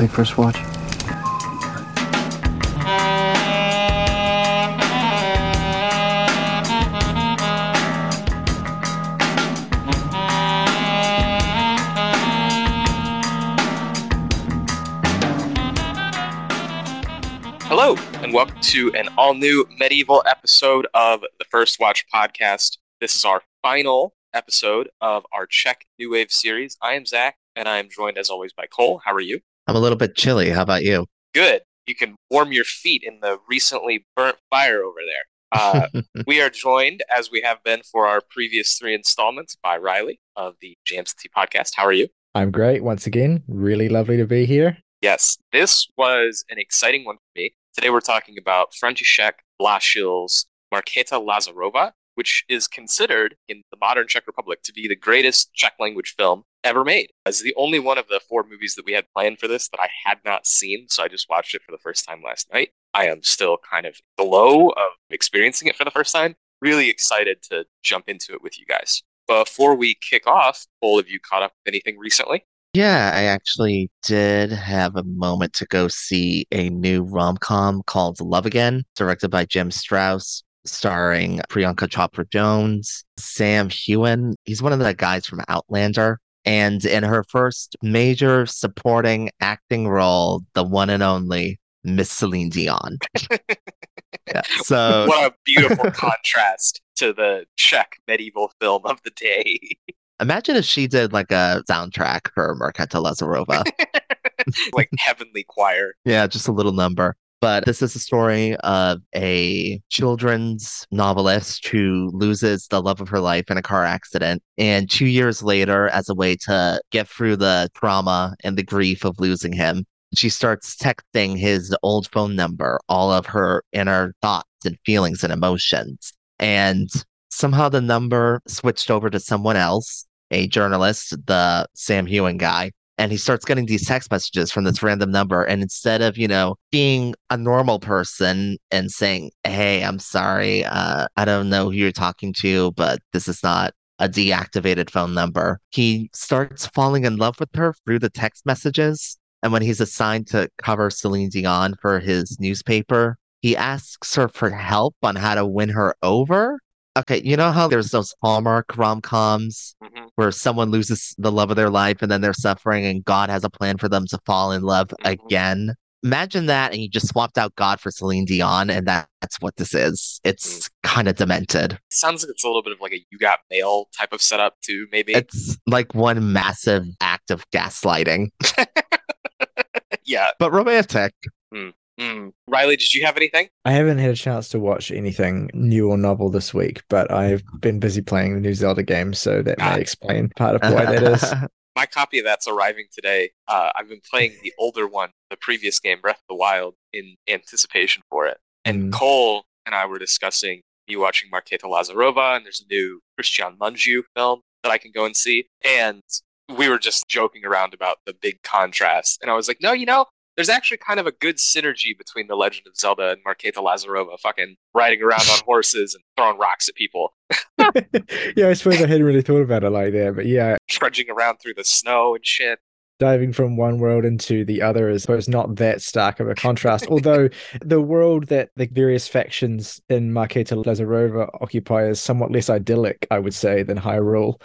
take first watch. Hello, and welcome to an all new medieval episode of the First Watch podcast. This is our final episode of our Czech New Wave series. I am Zach, and I am joined as always by Cole. How are you? I'm a little bit chilly. How about you? Good. You can warm your feet in the recently burnt fire over there. Uh, we are joined, as we have been for our previous three installments, by Ryley of the JMCT podcast. How are you? I'm great once again. Really lovely to be here. Yes, this was an exciting one for me. Today we're talking about František Vláčil's Markéta Lazarova, which is considered in the modern Czech Republic to be the greatest Czech language film ever made. It's the only one of the four movies that we had planned for this that I had not seen, so I just watched it for the first time last night. I am still kind of below of experiencing it for the first time. Really excited to jump into it with you guys. Before we kick off, all of you caught up with anything recently? Yeah, I actually did have a moment to go see a new rom com called Love Again, directed by Jim Strouse, starring Priyanka Chopra Jonas, Sam Heughan. He's one of the guys from Outlander. And in her first major supporting acting role, the one and only Miss Celine Dion. yeah, so what a beautiful contrast to the Czech medieval film of the day. Imagine if she did like a soundtrack for Markéta Lazarova. like heavenly choir. Yeah, just a little number. But this is a story of a children's novelist who loses the love of her life in a car accident. And two years later, as a way to get through the trauma and the grief of losing him, she starts texting his old phone number, all of her inner thoughts and feelings and emotions. And somehow the number switched over to someone else a journalist, the Sam Heughan guy, and he starts getting these text messages from this random number. And instead of, you know, being a normal person and saying, Hey, I'm sorry, uh, I don't know who you're talking to, but this is not a deactivated phone number, he starts falling in love with her through the text messages. And when he's assigned to cover Celine Dion for his newspaper, he asks her for help on how to win her over. Okay, you know how there's those Hallmark rom coms Mhm. where someone loses the love of their life and then they're suffering and God has a plan for them to fall in love Mhm. again? Imagine that and you just swapped out God for Celine Dion and that, that's what this is. It's kind of demented. It sounds like it's a little bit of like a you got mail type of setup too, maybe. It's like one massive act of gaslighting, yeah. but romantic. Mm. Ryley, did you have anything? I haven't had a chance to watch anything new or novel this week, but I've been busy playing the new Zelda game, so that Ah. may explain part of why that is. My copy of that's arriving today. Uh, I've been playing the older one, the previous game, Breath of the Wild, in anticipation for it. And Mm. Cole and I were discussing me watching Markéta Lazarova, and there's a new Cristian Mungiu film that I can go and see. And we were just joking around about the big contrast. And I was like, no, you know, there's actually kind of a good synergy between The Legend of Zelda and Markéta Lazarova, fucking riding around on horses and throwing rocks at people, yeah, I suppose I hadn't really thought about it like that, but yeah, trudging around through the snow and shit. diving from one world into the other is, I suppose, not that stark of a contrast. Although the world that the various factions in Markéta Lazarova occupy is somewhat less idyllic, I would say, than Hyrule.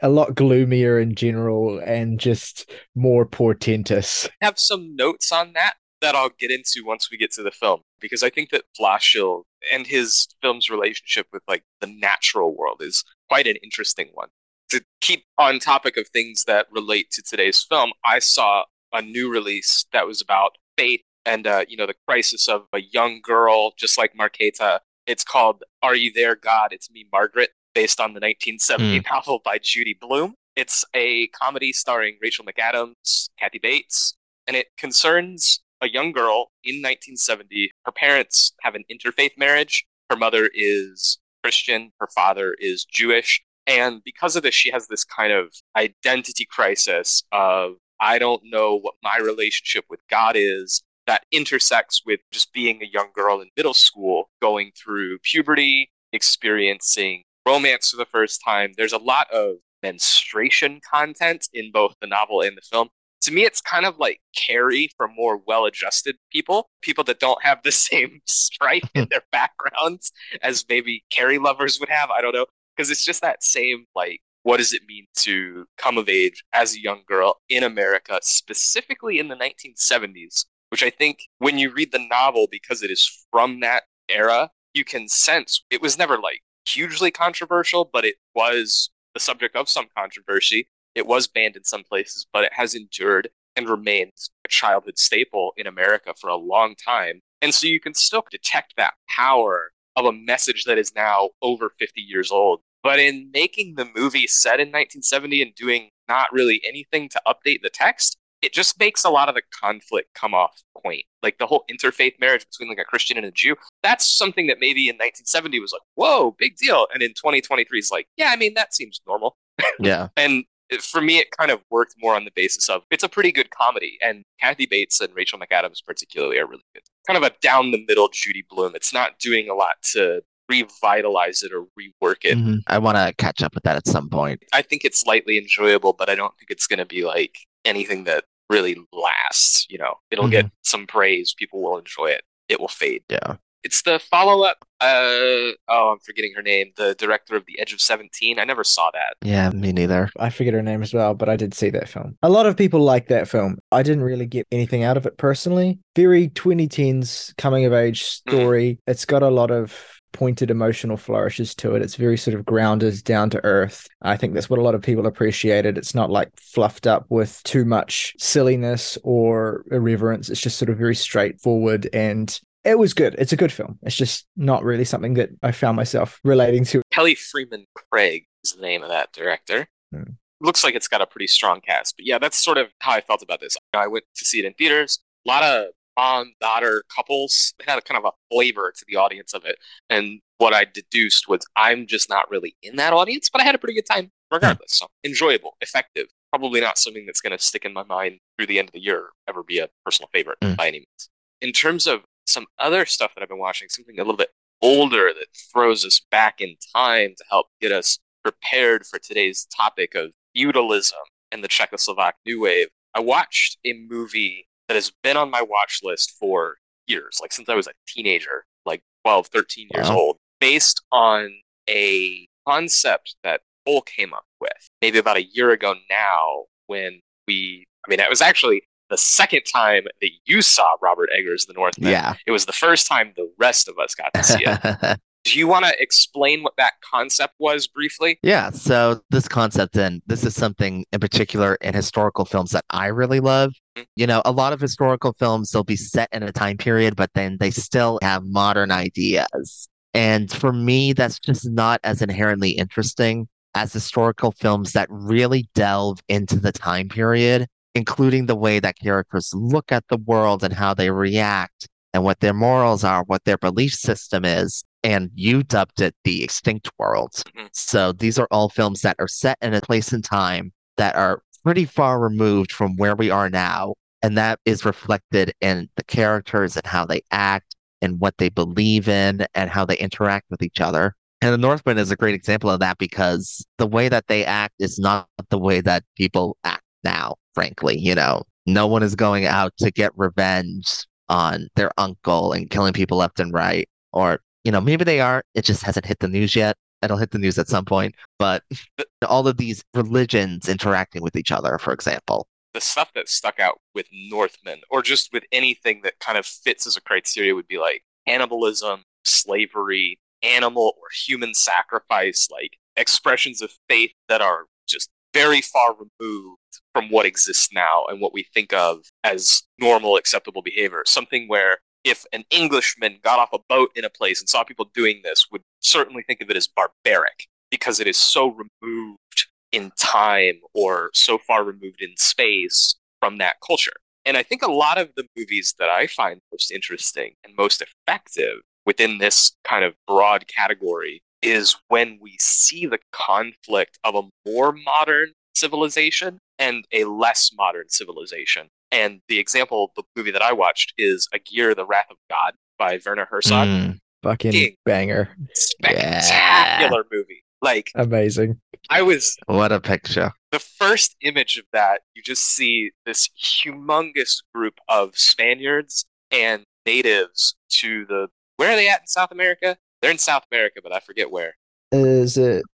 A lot gloomier in general and just more portentous. I have some notes on that that I'll get into once we get to the film because I think that Vláčil and his film's relationship with like the natural world is quite an interesting one. To keep on topic of things that relate to today's film, I saw a new release that was about faith and uh, you know the crisis of a young girl just like Marketa. It's called "Are You There, God?" It's me, Margaret, based on the 1970 hmm. novel by Judy Blume. It's a comedy starring Rachel McAdams, Kathy Bates, and it concerns a young girl in 1970. Her parents have an interfaith marriage. Her mother is Christian, her father is Jewish. And because of this, she has this kind of identity crisis of, I don't know what my relationship with God is that intersects with just being a young girl in middle school, going through puberty, experiencing romance for the first time. There's a lot of menstruation content in both the novel and the film. To me, it's kind of like Carrie for more well adjusted people, people that don't have the same strife in hmm. their backgrounds as maybe Carrie lovers would have. I don't know. Because it's just that same, like, what does it mean to come of age as a young girl in America, specifically in the 1970s? Which I think when you read the novel, because it is from that era, you can sense it was never like hugely controversial, but it was the subject of some controversy. It was banned in some places, but it has endured and remains a childhood staple in America for a long time. And so you can still detect that power of a message that is now over 50 years old. But in making the movie set in 1970 and doing not really anything to update the text, it just makes a lot of the conflict come off point. Like the whole interfaith marriage between like a Christian and a Jew, that's something that maybe in 1970 was like, whoa, big deal. And in 2023 is like, yeah, I mean, that seems normal. Yeah. and for me, it kind of worked more on the basis of it's a pretty good comedy. And Kathy Bates and Rachel McAdams, particularly, are really good. Kind of a down the middle Judy Blume. It's not doing a lot to revitalize it or rework it. Mhm. I want to catch up with that at some point. I think it's slightly enjoyable, but I don't think it's going to be like anything that really lasts. You know, it'll get mm-hmm. some praise. People will enjoy it. It will fade. Yeah. It's the follow up. Uh, oh, I'm forgetting her name. The director of The Edge of 17. I never saw that. Yeah, me neither. I forget her name as well, but I did see that film. A lot of people like that film. I didn't really get anything out of it personally. Very 2010s coming of age story. It's got a lot of pointed emotional flourishes to it. It's very sort of grounded, down to earth. I think that's what a lot of people appreciated. It's not like fluffed up with too much silliness or irreverence. It's just sort of very straightforward and it was good. It's a good film. It's just not really something that I found myself relating to. Kelly Fremon Craig is the name of that director. Hmm. Looks like it's got a pretty strong cast. But yeah, that's sort of how I felt about this. I went to see it in theaters. A lot of mom daughter couples. It had a kind of a flavor to the audience of it. And what I deduced was I'm just not really in that audience, but I had a pretty good time regardless. So enjoyable, effective. Probably not something that's going to stick in my mind through the end of the year, ever be a personal favorite Mm. by any means. In terms of some other stuff that I've been watching, something a little bit older that throws us back in time to help get us prepared for today's topic of feudalism and the Czechoslovak New Wave. I watched a movie that has been on my watch list for years, like since I was a teenager, like 12, 13 years Wow. old, based on a concept that Cole came up with maybe about a year ago now when we, I mean, it was actually the second time that you saw Robert Eggers' The Northman. Yeah. It was the first time the rest of us got to see it. Do you want to explain what that concept was briefly? Yeah, so this concept, and this is something in particular in historical films that I really love. Mhm. You know, a lot of historical films, they'll be set in a time period, but then they still have modern ideas. And for me, that's just not as inherently interesting as historical films that really delve into the time period, including the way that characters look at the world and how they react and what their morals are, what their belief system is. And you dubbed it the extinct world. Mhm. So these are all films that are set in a place and time that are pretty far removed from where we are now. And that is reflected in the characters and how they act and what they believe in and how they interact with each other. And the Northman is a great example of that because the way that they act is not the way that people act now, frankly. You know, no one is going out to get revenge on their uncle and killing people left and right. Or, you know, maybe they are, it just hasn't hit the news yet. It'll hit the news at some point. But all of these religions interacting with each other, for example. The stuff that stuck out with Northmen, or just with anything that kind of fits as a criteria, would be like cannibalism, slavery, animal or human sacrifice, like expressions of faith that are just very far removed from what exists now and what we think of as normal, acceptable behavior. Something where if an Englishman got off a boat in a place and saw people doing this, would certainly think of it as barbaric because it is so removed in time or so far removed in space from that culture. And I think a lot of the movies that I find most interesting and most effective within this kind of broad category is when we see the conflict of a more modern civilization and a less modern civilization. And the example, the movie that I watched is Aguirre, The Wrath of God by Werner Herzog. Mm, Fucking King. banger. Spectacular movie. Like Amazing. I was What a picture. the first image of that, you just see this humongous group of Spaniards and natives to the where are they at in South America? They're in South America, but I forget where. Is it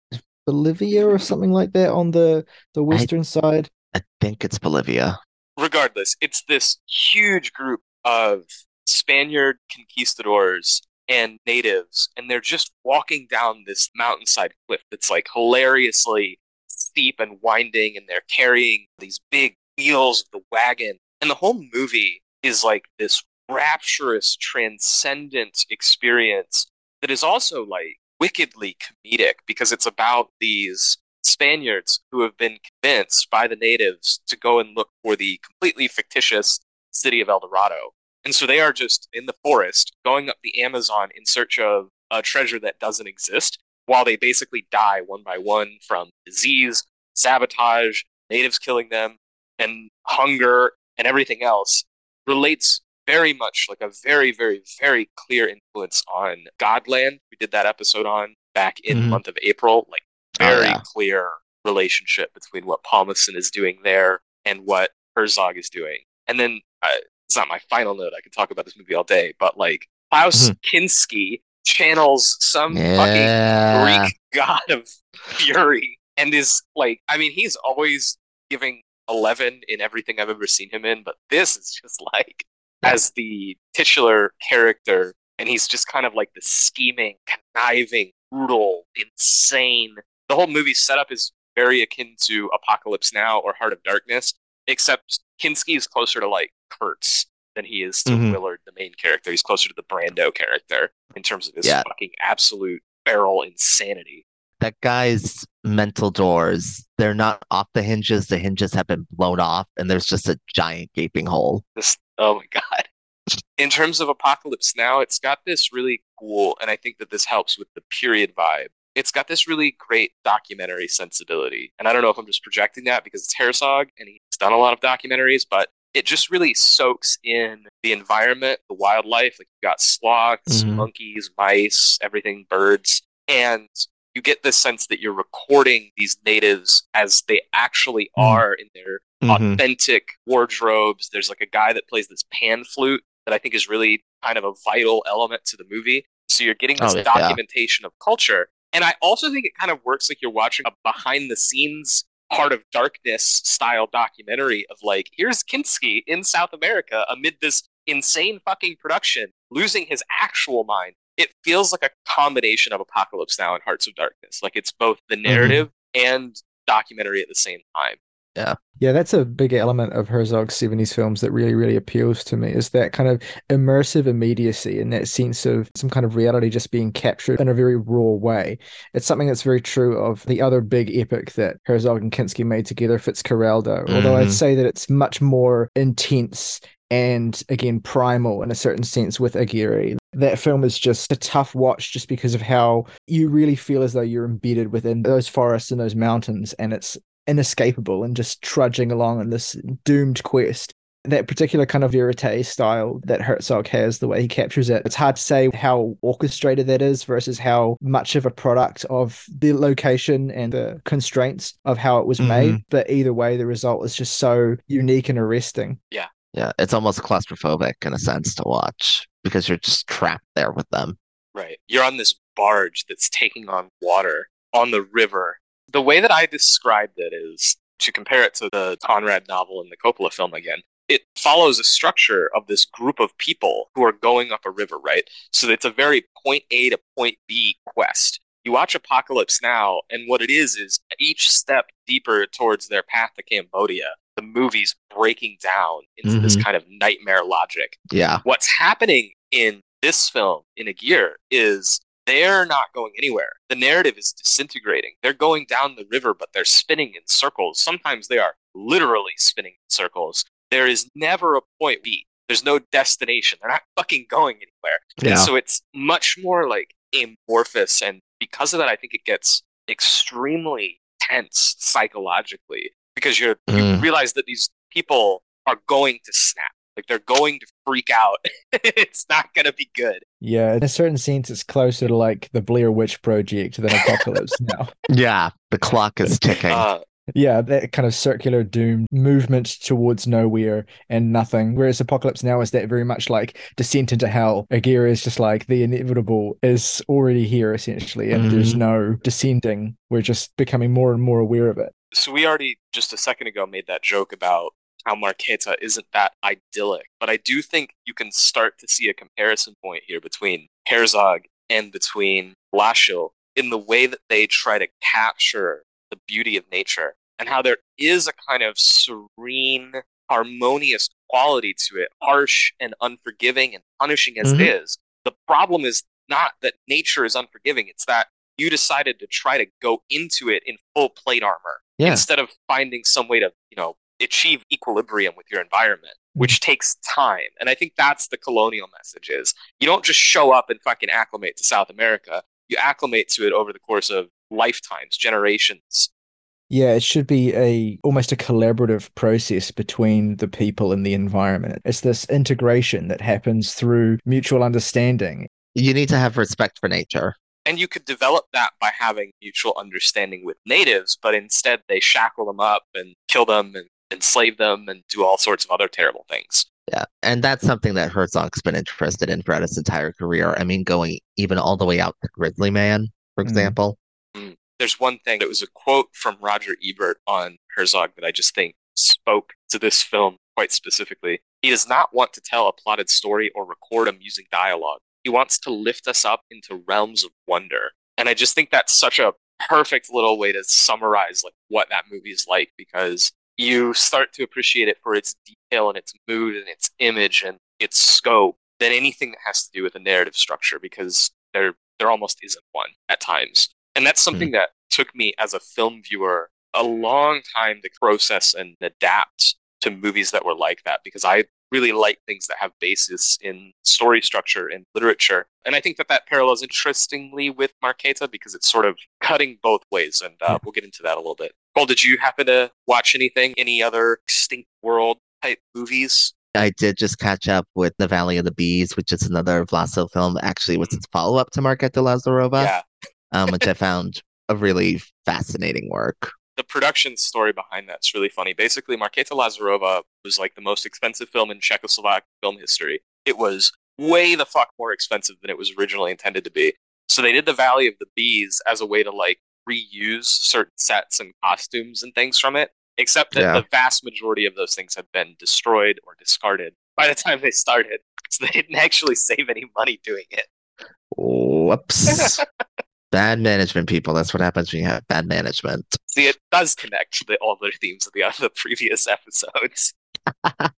Bolivia or something like that on the the western side? Think it's Bolivia. Regardless, it's this huge group of Spaniard conquistadors and natives, and they're just walking down this mountainside cliff that's like hilariously steep and winding, and they're carrying these big wheels of the wagon. And the whole movie is like this rapturous, transcendent experience that is also like wickedly comedic because it's about these Spaniards who have been convinced by the natives to go and look for the completely fictitious city of El Dorado. And so they are just in the forest going up the Amazon in search of a treasure that doesn't exist while they basically die one by one from disease, sabotage, natives killing them, and hunger and everything else relates very much like a very, very, very clear influence on Godland. We did that episode on back in the Mhm. month of April. Like Oh, very yeah. clear relationship between what Pálmason is doing there and what Herzog is doing. And then uh, it's not my final note. I could talk about this movie all day, but like Klaus Kinski channels some fucking Greek god of fury and is like, I mean, he's always giving 11 in everything I've ever seen him in, but this is just like, Yeah. as the titular character, and he's just kind of like the scheming, conniving, brutal, insane. The whole movie's setup is very akin to Apocalypse Now or Heart of Darkness, except Kinski is closer to like Kurtz than he is to Mhm. Willard, the main character. He's closer to the Brando character in terms of his Yeah. fucking absolute feral insanity. That guy's mental doors, they're not off the hinges. The hinges have been blown off, and there's just a giant gaping hole. This, oh my god. In terms of Apocalypse Now, it's got this really cool, and I think that this helps with the period vibe. It's got this really great documentary sensibility. And I don't know if I'm just projecting that because it's Herzog and he's done a lot of documentaries, but it just really soaks in the environment, the wildlife. Like you got sloths, Mhm. monkeys, mice, everything, birds. And you get this sense that you're recording these natives as they actually Mm. are in their Mhm. authentic wardrobes. There's like a guy that plays this pan flute that I think is really kind of a vital element to the movie. So you're getting this Oh, yeah. documentation of culture. And I also think it kind of works like you're watching a behind the scenes part of Darkness style documentary of like, here's Kinski in South America amid this insane fucking production, losing his actual mind. It feels like a combination of Apocalypse Now and Hearts of Darkness. Like it's both the mm-hmm. narrative and documentary at the same time. Yeah, yeah that's a big element of Herzog's 70s films that really, really appeals to me is that kind of immersive immediacy and that sense of some kind of reality just being captured in a very raw way. It's something that's very true of the other big epic that Herzog and Kinski made together, Fitzcarraldo, although I'd Mhm. say that it's much more intense and again primal in a certain sense with Aguirre. That film is just a tough watch just because of how you really feel as though you're embedded within those forests and those mountains and it's inescapable and just trudging along in this doomed quest. That particular kind of verite style that Herzog has, the way he captures it, it's hard to say how orchestrated that is versus how much of a product of the location and the constraints of how it was made. Mm-hmm. But either way, the result is just so unique and arresting. Yeah. Yeah, it's almost claustrophobic in a sense to watch because you're just trapped there with them. Right. You're on this barge that's taking on water on the river. The way that I described it is to compare it to the Conrad novel and the Coppola film again. It follows a structure of this group of people who are going up a river, right? So it's a very point A to point B quest. You watch Apocalypse Now, and what it is is each step deeper towards their path to Cambodia, the movie's breaking down into this mm-hmm. kind of nightmare logic Yeah. what's happening in this film in Aguirre, is they're not going anywhere. The narrative is disintegrating. They're going down the river, but they're spinning in circles. Sometimes they are literally spinning in circles. There is never a point B. There's no destination. They're not fucking going anywhere. Yeah. And so it's much more like amorphous. And because of that, I think it gets extremely tense psychologically because you're, you Mm. realize that these people are going to snap. Like they're going to freak out. it's not going to be good. Yeah, in a certain sense, it's closer to like the Blair Witch Project than Apocalypse now. Yeah, the clock is ticking. Uh, Yeah, that kind of circular doom movement towards nowhere and nothing. Whereas Apocalypse Now is that very much like descent into hell. Aguirre is just like the inevitable is already here essentially, and there's Mhm. no descending. We're just becoming more and more aware of it. so we already just a second ago made that joke about how Marketa isn't that idyllic, but I do think you can start to see a comparison point here between Herzog and between Vláčil in the way that they try to capture the beauty of nature and how there is a kind of serene, harmonious quality to it, harsh and unforgiving and punishing as Mhm. it is. The problem is not that nature is unforgiving, it's that you decided to try to go into it in full plate armor Yeah. instead of finding some way to, you know, achieve equilibrium with your environment, which takes time. And I think that's the colonial message is you don't just show up and fucking acclimate to South America. You acclimate to it over the course of lifetimes, generations. Yeah, it should be a almost a collaborative process between the people and the environment. It's this integration that happens through mutual understanding. You need to have respect for nature. And you could develop that by having mutual understanding with natives, but instead they shackle them up and kill them and enslave them and do all sorts of other terrible things. Yeah. And that's something that Herzog's been interested in throughout his entire career. I mean, going even all the way out to Grizzly Man, for Mhm. example. there's one thing that was a quote from Roger Ebert on Herzog that I just think spoke to this film quite specifically. He does not want to tell a plotted story or record amusing dialogue. He wants to lift us up into realms of wonder. And I just think that's such a perfect little way to summarize like what that movie is like because you start to appreciate it for its detail and its mood and its image and its scope than anything that has to do with a narrative structure because there there almost isn't one at times. And that's something hmm. that took me as a film viewer a long time to process and adapt to movies that were like that because I really like things that have basis in story structure and literature. And I think that that parallels interestingly with Marketa because it's sort of cutting both ways. And uh, we'll get into that a little bit. Cole, did you happen to watch anything, any other extinct world type movies? I did just catch up with The Valley of the Bees, which is another Vláčil film. Actually, was its follow up to Marketa Lazarova, yeah. um, which I found a really fascinating work. The production story behind that's really funny. Basically, Marketa Lazarova was like the most expensive film in Czechoslovak film history. It was way the fuck more expensive than it was originally intended to be. So they did the Valley of the Bees as a way to like reuse certain sets and costumes and things from it. Except that Yeah. the vast majority of those things had been destroyed or discarded by the time they started. So they didn't actually save any money doing it. Whoops. bad management, people. That's what happens when you have bad management. See, it does connect to all the themes of the other previous episodes.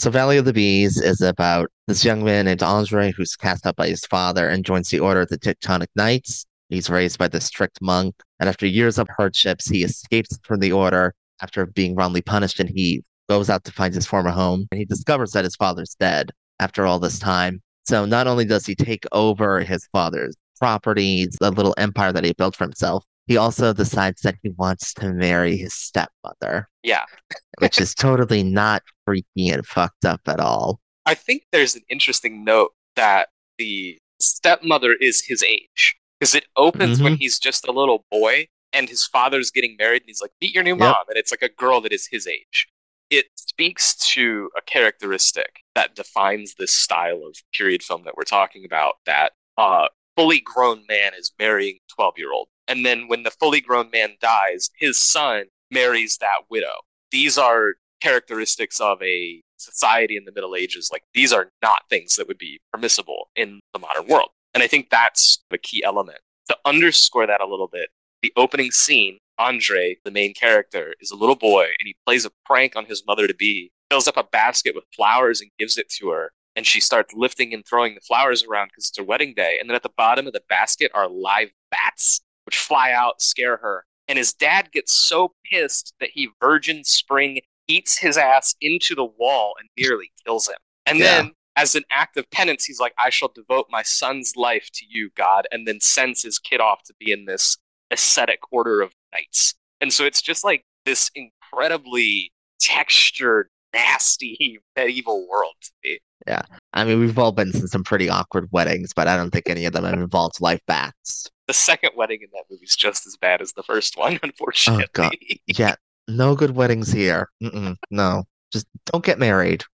So, Valley of the Bees is about this young man named Andre who's cast out by his father and joins the Order of the Teutonic Knights. He's raised by the strict monk, and after years of hardships, he escapes from the Order after being wrongly punished, and he goes out to find his former home. And he discovers that his father's dead after all this time. So, not only does he take over his father's properties, the little empire that he built for himself, he also decides that he wants to marry his stepmother Yeah. which is totally not freaky and fucked up at all. I think there's an interesting note that the stepmother is his age because it opens when mm-hmm. he's just a little boy and his father's getting married and he's like, meet your new Yep. mom. And it's like a girl that is his age. It speaks to a characteristic that defines this style of period film that we're talking about that a fully grown man is marrying 12 year old. And then when the fully grown man dies, his son marries that widow. These are characteristics of a society in the Middle Ages. Like these are not things that would be permissible in the modern world. And I think that's the key element. To underscore that a little bit, the opening scene, Andre, the main character, is a little boy and he plays a prank on his mother to be, fills up a basket with flowers and gives it to her. And she starts lifting and throwing the flowers around because it's her wedding day. And then at the bottom of the basket are live bats, which fly out, scare her. And his dad gets so pissed that he Virgin Spring eats his ass into the wall and nearly kills him. And Yeah. then, as an act of penance, he's like, I shall devote my son's life to you, God, and then sends his kid off to be in this ascetic order of knights. And so it's just like this incredibly textured, nasty medieval world to me. Yeah. I mean, we've all been to some pretty awkward weddings, but I don't think any of them have involved life bats. The second wedding in that movie is just as bad as the first one, oh, unfortunately. Oh, God. Yeah, no good weddings here. Mm-mm, no, just don't get married.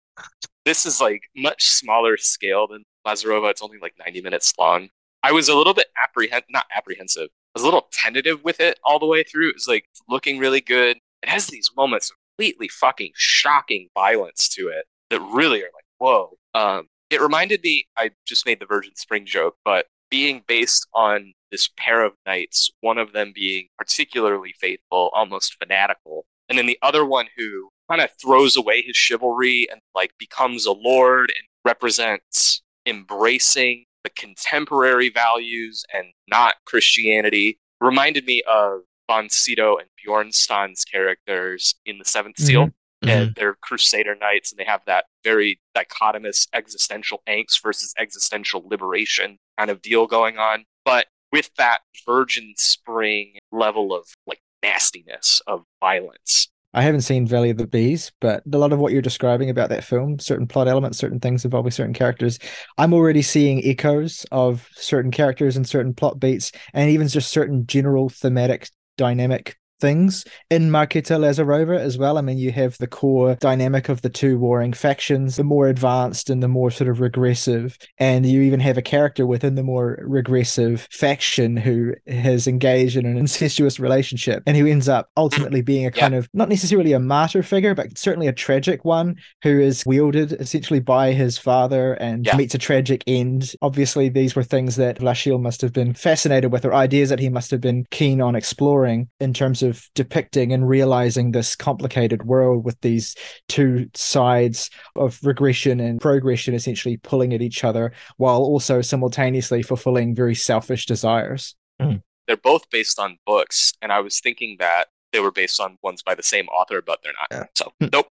this is like much smaller scale than Lazarova. It's only like 90 minutes long. I was a little bit apprehend not apprehensive. I was a little tentative with it all the way through. It was like looking really good. It has these moments of completely fucking shocking violence to it that really are like, whoa. Um, it reminded me, I just made the Virgin Spring joke, but being based on this pair of knights, one of them being particularly faithful, almost fanatical, and then the other one who kind of throws away his chivalry and like becomes a lord and represents embracing the contemporary values and not Christianity reminded me of Sydow and Björnstrand's characters in the Seventh Seal. Mhm. And they're Crusader Knights, and they have that very dichotomous existential angst versus existential liberation kind of deal going on. But with that Virgin Spring level of like nastiness, of violence. I haven't seen Valley of the Bees, but a lot of what you're describing about that film, certain plot elements, certain things involving certain characters, I'm already seeing echoes of certain characters and certain plot beats, and even just certain general thematic dynamic things in Marketa Lazarova as well. I mean, you have the core dynamic of the two warring factions, the more advanced and the more sort of regressive, and you even have a character within the more regressive faction who has engaged in an incestuous relationship and who ends up ultimately mm. being a Yeah. kind of not necessarily a martyr figure, but certainly a tragic one who is wielded essentially by his father and Yeah. meets a tragic end. Obviously, these were things that Vláčil must have been fascinated with, or ideas that he must have been keen on exploring in terms of depicting and realizing this complicated world with these two sides of regression and progression essentially pulling at each other while also simultaneously fulfilling very selfish desires. Mm-hmm. They're both based on books, and I was thinking that they were based on ones by the same author, but they're not. Yeah. So, hmm. nope.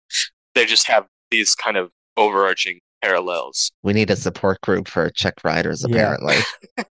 They just have these kind of overarching parallels. We need a support group for Czech riders, Yeah. apparently.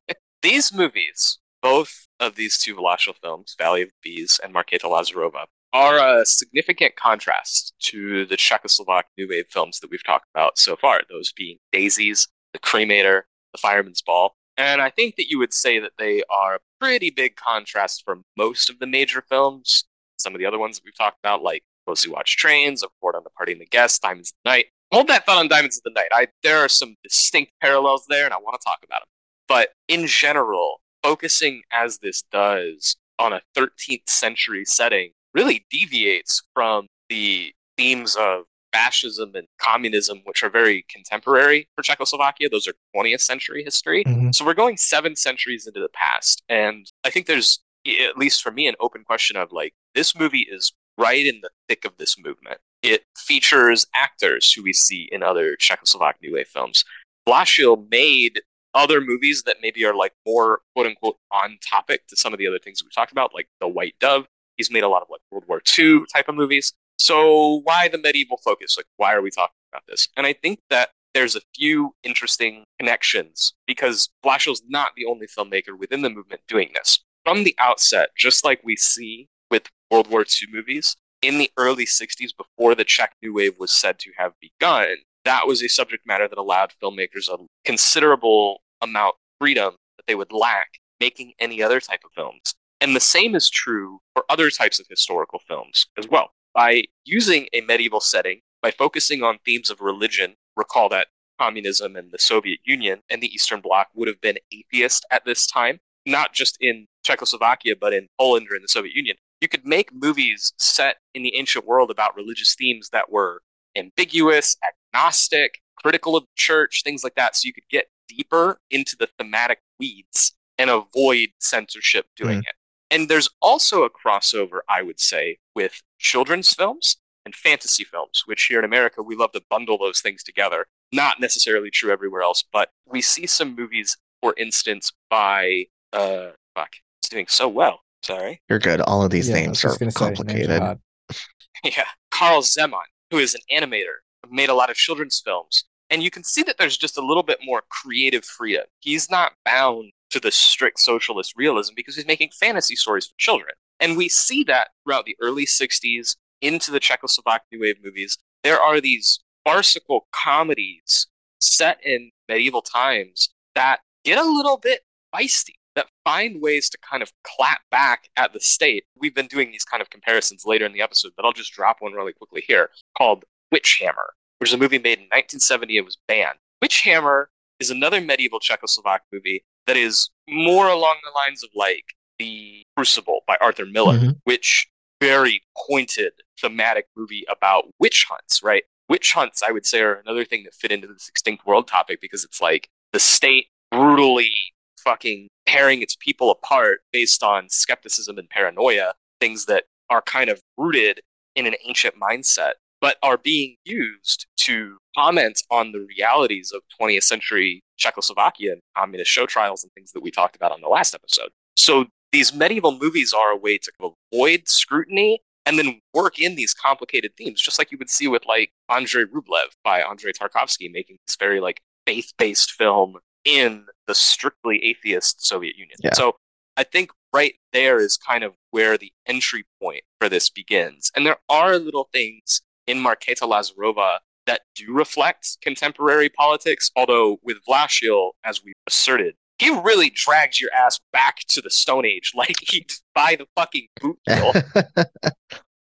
These movies, both of these two Vláčil films, Valley of the Bees and Marketa Lazarova, are a significant contrast to the Czechoslovak New Wave films that we've talked about so far, those being Daisies, The Cremator, The Fireman's Ball. And I think that you would say that they are a pretty big contrast from most of the major films. Some of the other ones that we've talked about, like Closely Watch Trains, A Report on the Party and the Guest, Diamonds of the Night. Hold that thought on Diamonds of the Night. I, there are some distinct parallels there, and I want to talk about them. But in general, focusing as this does on a 13th century setting really deviates from the themes of fascism and communism, which are very contemporary for Czechoslovakia. Those are 20th century history. Mhm. So we're going seven centuries into the past. And I think there's, at least for me, an open question of like, this movie is right in the thick of this movement. It features actors who we see in other Czechoslovak New Wave films. Vláčil made other movies that maybe are like more quote unquote on topic to some of the other things we talked about, like The White Dove. He's made a lot of like World War II type of movies. So why the medieval focus? Like, why are we talking about this? And I think that there's a few interesting connections because Vláčil's not the only filmmaker within the movement doing this. From the outset, just like we see with World War II movies, in the early 60s, before the Czech New Wave was said to have begun, that was a subject matter that allowed filmmakers a considerable amount of freedom that they would lack making any other type of films. And the same is true for other types of historical films as well. By using a medieval setting, by focusing on themes of religion, recall that communism and the Soviet Union and the Eastern Bloc would have been atheist at this time, not just in Czechoslovakia, but in Poland or in the Soviet Union. You could make movies set in the ancient world about religious themes that were ambiguous, agnostic, critical of the church, things like that. So you could get deeper into the thematic weeds and avoid censorship doing it. And there's also a crossover, I would say, with children's films and fantasy films, which here in America, we love to bundle those things together. Not necessarily true everywhere else, but we see some movies, for instance, by, uh, fuck, it's doing so well. Sorry. You're good. All of these Yeah, names are gonna say, names are complicated. Yeah. Carl Zeman, who is an animator, made a lot of children's films. And you can see that there's just a little bit more creative freedom. He's not bound to the strict socialist realism because he's making fantasy stories for children. And we see that throughout the early 60s into the Czechoslovak New Wave movies, there are these farcical comedies set in medieval times that get a little bit feisty, that find ways to kind of clap back at the state. We've been doing these kind of comparisons later in the episode, but I'll just drop one really quickly here called Witch Hammer, which is a movie made in 1970. It was banned. Witch Hammer is another medieval Czechoslovak movie that is more along the lines of like The Crucible by Arthur Miller, Mhm. which very pointed thematic movie about witch hunts, right? Witch hunts, I would say, are another thing that fit into this extinct world topic because it's like the state brutally fucking tearing its people apart based on skepticism and paranoia, things that are kind of rooted in an ancient mindset, but are being used to comment on the realities of 20th century Czechoslovakia and communist show trials and things that we talked about on the last episode. So these medieval movies are a way to avoid scrutiny and then work in these complicated themes, just like you would see with like Andrei Rublev by Andrei Tarkovsky making this very like faith-based film in the strictly atheist Soviet Union. Yeah. So I think right there is kind of where the entry point for this begins. And there are little things in Marketa Lazarova that do reflect contemporary politics, although with Vláčil, as we asserted, he really drags your ass back to the Stone Age, like he by the fucking boot heel.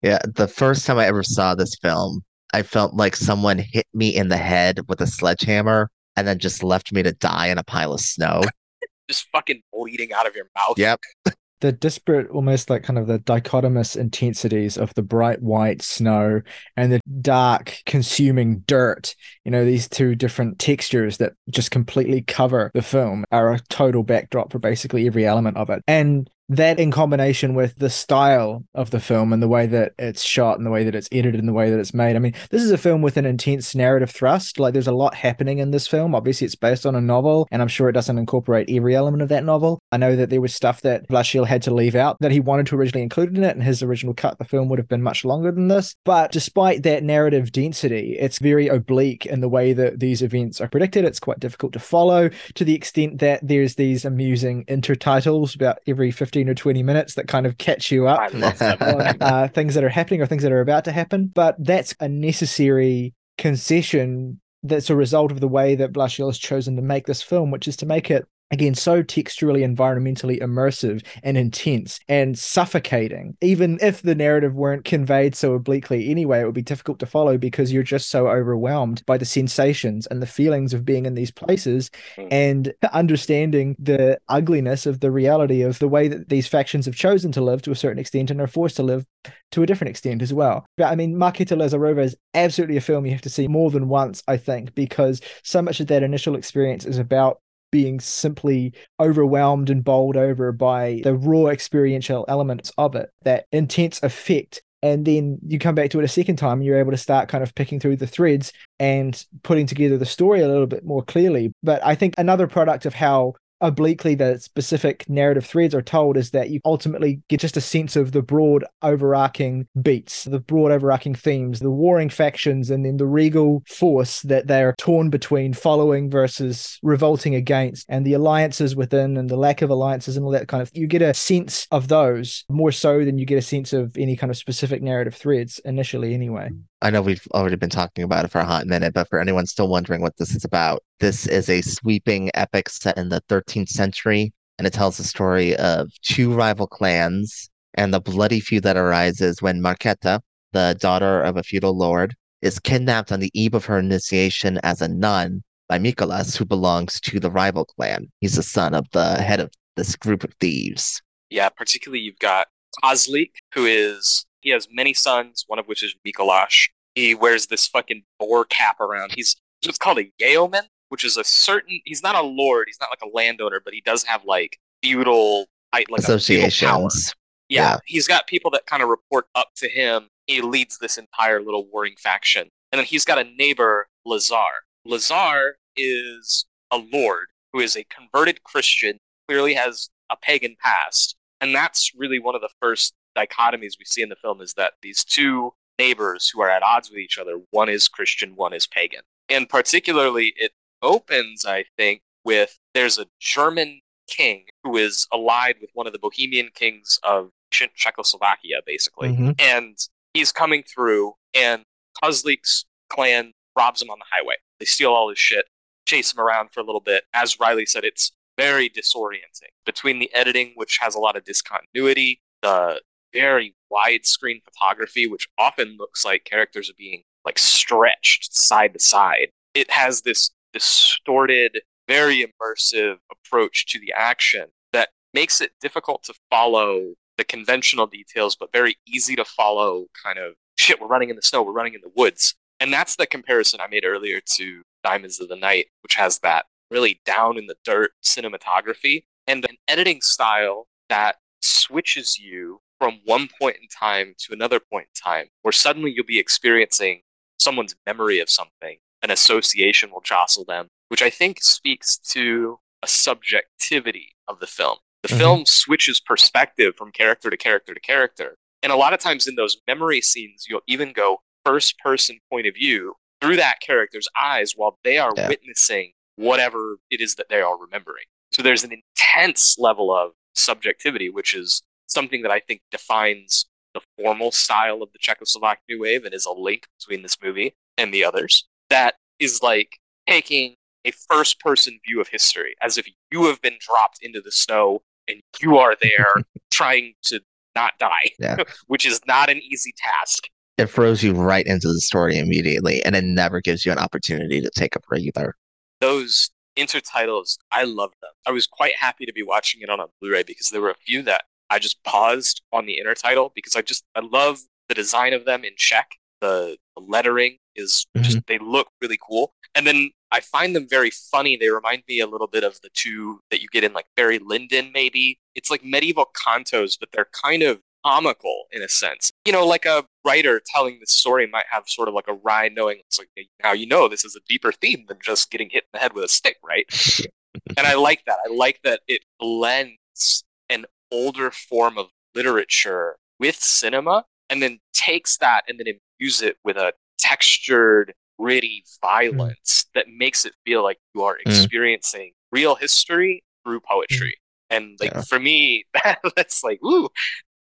yeah, the first time I ever saw this film, I felt like someone hit me in the head with a sledgehammer and then just left me to die in a pile of snow. just fucking bleeding out of your mouth. Yep. The disparate, almost like kind of the dichotomous intensities of the bright white snow and the dark, consuming dirt. You know, these two different textures that just completely cover the film are a total backdrop for basically every element of it. And that in combination with the style of the film and the way that it's shot and the way that it's edited and the way that it's made. I mean, this is a film with an intense narrative thrust. Like there's a lot happening in this film. Obviously, it's based on a novel, and I'm sure it doesn't incorporate every element of that novel. I know that there was stuff that Vláčil had to leave out that he wanted to originally include in it, and his original cut, the film would have been much longer than this. But despite that narrative density, it's very oblique in the way that these events are predicted. It's quite difficult to follow to the extent that there's these amusing intertitles about every 15 or 20 minutes that kind of catch you up on uh, things that are happening or things that are about to happen. But that's a necessary concession that's a result of the way that Vláčil has chosen to make this film, which is to make it again so texturally environmentally immersive and intense and suffocating even if the narrative weren't conveyed so obliquely anyway it would be difficult to follow because you're just so overwhelmed by the sensations and the feelings of being in these places Mm. and understanding the ugliness of the reality of the way that these factions have chosen to live to a certain extent and are forced to live to a different extent as well. But I mean, Marketa Lazarova is absolutely a film you have to see more than once, I think, because so much of that initial experience is about being simply overwhelmed and bowled over by the raw experiential elements of it, that intense effect. And then you come back to it a second time and you're able to start kind of picking through the threads and putting together the story a little bit more clearly. But I think another product of how obliquely the specific narrative threads are told is that you ultimately get just a sense of the broad overarching beats, the broad overarching themes, the warring factions, and then the regal force that they're torn between following versus revolting against, and the alliances within and the lack of alliances and all that kind of you get a sense of those more so than you get a sense of any kind of specific narrative threads initially anyway. Mm. I know we've already been talking about it for a hot minute, but for anyone still wondering what this is about, this is a sweeping epic set in the 13th century, and it tells the story of two rival clans and the bloody feud that arises when Marketa, the daughter of a feudal lord, is kidnapped on the eve of her initiation as a nun by Mikolas, who belongs to the rival clan. He's the son of the head of this group of thieves. Yeah, particularly you've got Kozlik, who is he has many sons, one of which is Mikolash. He wears this fucking boar cap around. He's what's called a yeoman, which is a certain. He's not a lord. He's not like a landowner, but he does have like feudal, like. Associations. Yeah, Yeah. he's got people that kind of report up to him. He leads this entire little warring faction. And then he's got a neighbor, Lazar. Lazar is a lord who is a converted Christian, clearly has a pagan past. And that's really one of the first dichotomies we see in the film is that these two neighbors who are at odds with each other, one is Christian, one is pagan. And particularly, it opens, I think, with there's a German king who is allied with one of the Bohemian kings of Czech- Czechoslovakia, basically. Mhm. And he's coming through, and Kozlik's clan robs him on the highway. They steal all his shit, chase him around for a little bit. As Ryley said, it's very disorienting between the editing, which has a lot of discontinuity, the very widescreen photography, which often looks like characters are being like stretched side to side. It has this distorted, very immersive approach to the action that makes it difficult to follow the conventional details, but very easy to follow kind of shit, we're running in the snow, we're running in the woods. And that's the comparison I made earlier to Diamonds of the Night, which has that really down in the dirt cinematography and an editing style that switches you from one point in time to another point in time, where suddenly you'll be experiencing someone's memory of something, an association will jostle them, which I think speaks to a subjectivity of the film. The mm-hmm. film switches perspective from character to character to character. And a lot of times in those memory scenes, you'll even go first person point of view through that character's eyes while they are yeah. witnessing whatever it is that they are remembering. So there's an intense level of subjectivity, which is something that I think defines the formal style of the Czechoslovak New Wave and is a link between this movie and the others. That is like taking a first person view of history as if you have been dropped into the snow and you are there trying to not die, yeah. which is not an easy task. It throws you right into the story immediately, and it never gives you an opportunity to take a breather. Those intertitles, I love them. I was quite happy to be watching it on a Blu-ray because there were a few that I just paused on the intertitle because I just I love the design of them in Czech. The, the lettering is just mm-hmm. they look really cool, and then I find them very funny. They remind me a little bit of the two that you get in like Barry Lyndon, maybe. It's like medieval cantos, but they're kind of comical in a sense. You know, like a writer telling this story might have sort of like a wry knowing it's like now you know this is a deeper theme than just getting hit in the head with a stick, right? and I like that. I like that it blends older form of literature with cinema and then takes that and then imbues it with a textured gritty mm. violence mm. that makes it feel like you are mm. experiencing mm. real history through poetry. Mm. And like yeah. for me, that, that's like, ooh,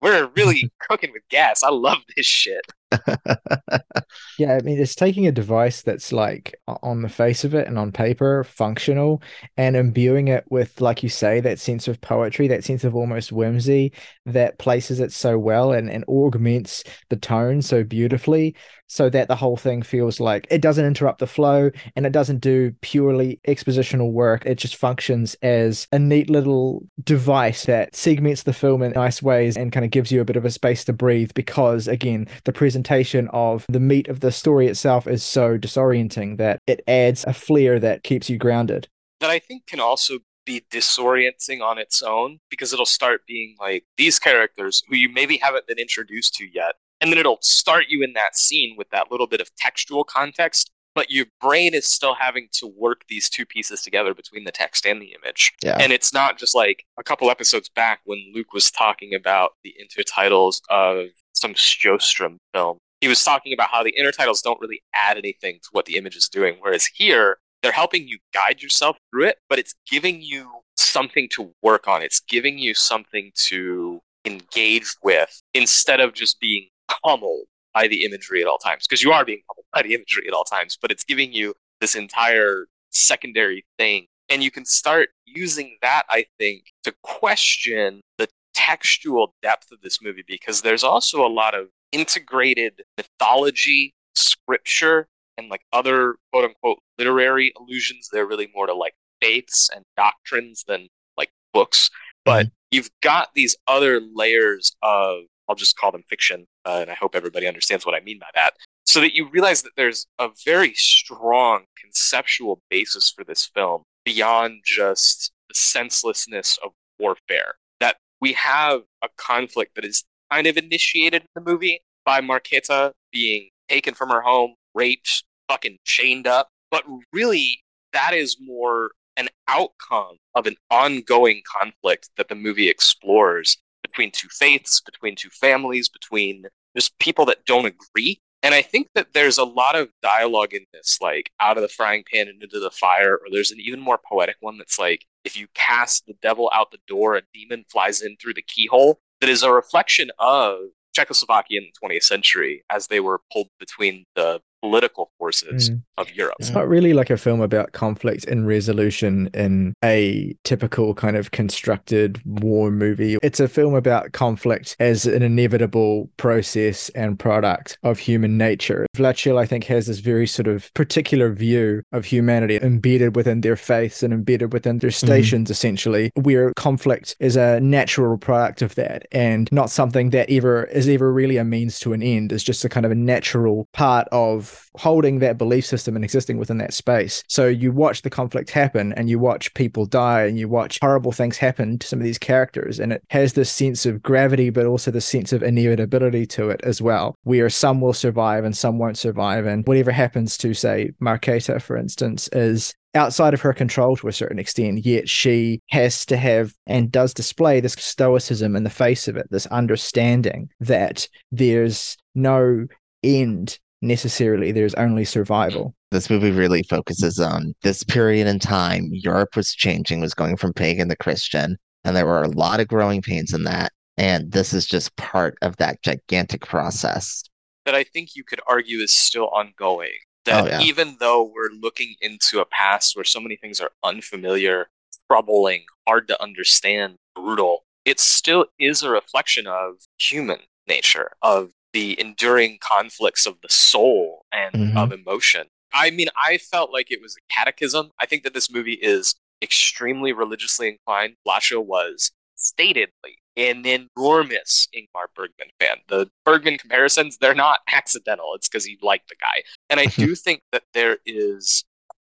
we're really cooking with gas. I love this shit. yeah, I mean, it's taking a device that's like on the face of it and on paper functional and imbuing it with, like you say, that sense of poetry, that sense of almost whimsy that places it so well and, and augments the tone so beautifully so that the whole thing feels like it doesn't interrupt the flow and it doesn't do purely expositional work. It just functions as a neat little device that segments the film in nice ways and kind of gives you a bit of a space to breathe because, again, the presentation of the meat of the story itself is so disorienting that it adds a flair that keeps you grounded. That I think can also be disorienting on its own because it'll start being like these characters who you maybe haven't been introduced to yet and then it'll start you in that scene with that little bit of textual context but your brain is still having to work these two pieces together between the text and the image. Yeah. And it's not just like a couple episodes back when Luke was talking about the intertitles of some Sjostrom film. He was talking about how the intertitles don't really add anything to what the image is doing, whereas here they're helping you guide yourself through it, but it's giving you something to work on. It's giving you something to engage with instead of just being pummeled by the imagery at all times because you are being pummeled by the imagery at all times, but it's giving you this entire secondary thing. And you can start using that, I think, to question the textual depth of this movie because there's also a lot of integrated mythology, scripture, and like other quote unquote literary allusions. They're really more to like faiths and doctrines than like books. But mm-hmm. you've got these other layers of I'll just call them fiction, uh, and I hope everybody understands what I mean by that. So that you realize that there's a very strong conceptual basis for this film beyond just the senselessness of warfare. That we have a conflict that is kind of initiated in the movie by Marketa being taken from her home, raped, fucking chained up. But really, that is more an outcome of an ongoing conflict that the movie explores between two faiths, between two families, between just people that don't agree. And I think that there's a lot of dialogue in this, like out of the frying pan and into the fire, or there's an even more poetic one that's like, if you cast the devil out the door, a demon flies in through the keyhole. That is a reflection of Czechoslovakia in the 20th century as they were pulled between the political forces Mm. of Europe. It's not really like a film about conflict and resolution in a typical kind of constructed war movie. It's a film about conflict as an inevitable process and product of human nature. Vláčil, I think, has this very sort of particular view of humanity embedded within their faiths and embedded within their stations, essentially, where conflict is a natural product of that and not something that ever is ever really a means to an end. It's just a kind of a natural part of holding that belief system and existing within that space. So you watch the conflict happen and you watch people die and you watch horrible things happen to some of these characters. And it has this sense of gravity, but also the sense of inevitability to it as well, where some will survive and some won't survive. And whatever happens to, say, Marketa, for instance, is outside of her control to a certain extent, yet she has to have and does display this stoicism in the face of it, this understanding that there's no end necessarily, there's only survival. This movie really focuses on this period in time. Europe was changing, was going from pagan to Christian, and there were a lot of growing pains in that. And this is just part of that gigantic process. that I think you could argue is still ongoing. Oh, that Oh, yeah. even though we're looking into a past where so many things are unfamiliar, troubling, hard to understand, brutal, it still is a reflection of human nature, of the enduring conflicts of the soul and Mhm. of emotion. I mean, I felt like it was a catechism. I think that this movie is extremely religiously inclined. Vláčil was statedly an enormous Ingmar Bergman fan. The Bergman comparisons, they're not accidental. It's because he liked the guy. And I do think that there is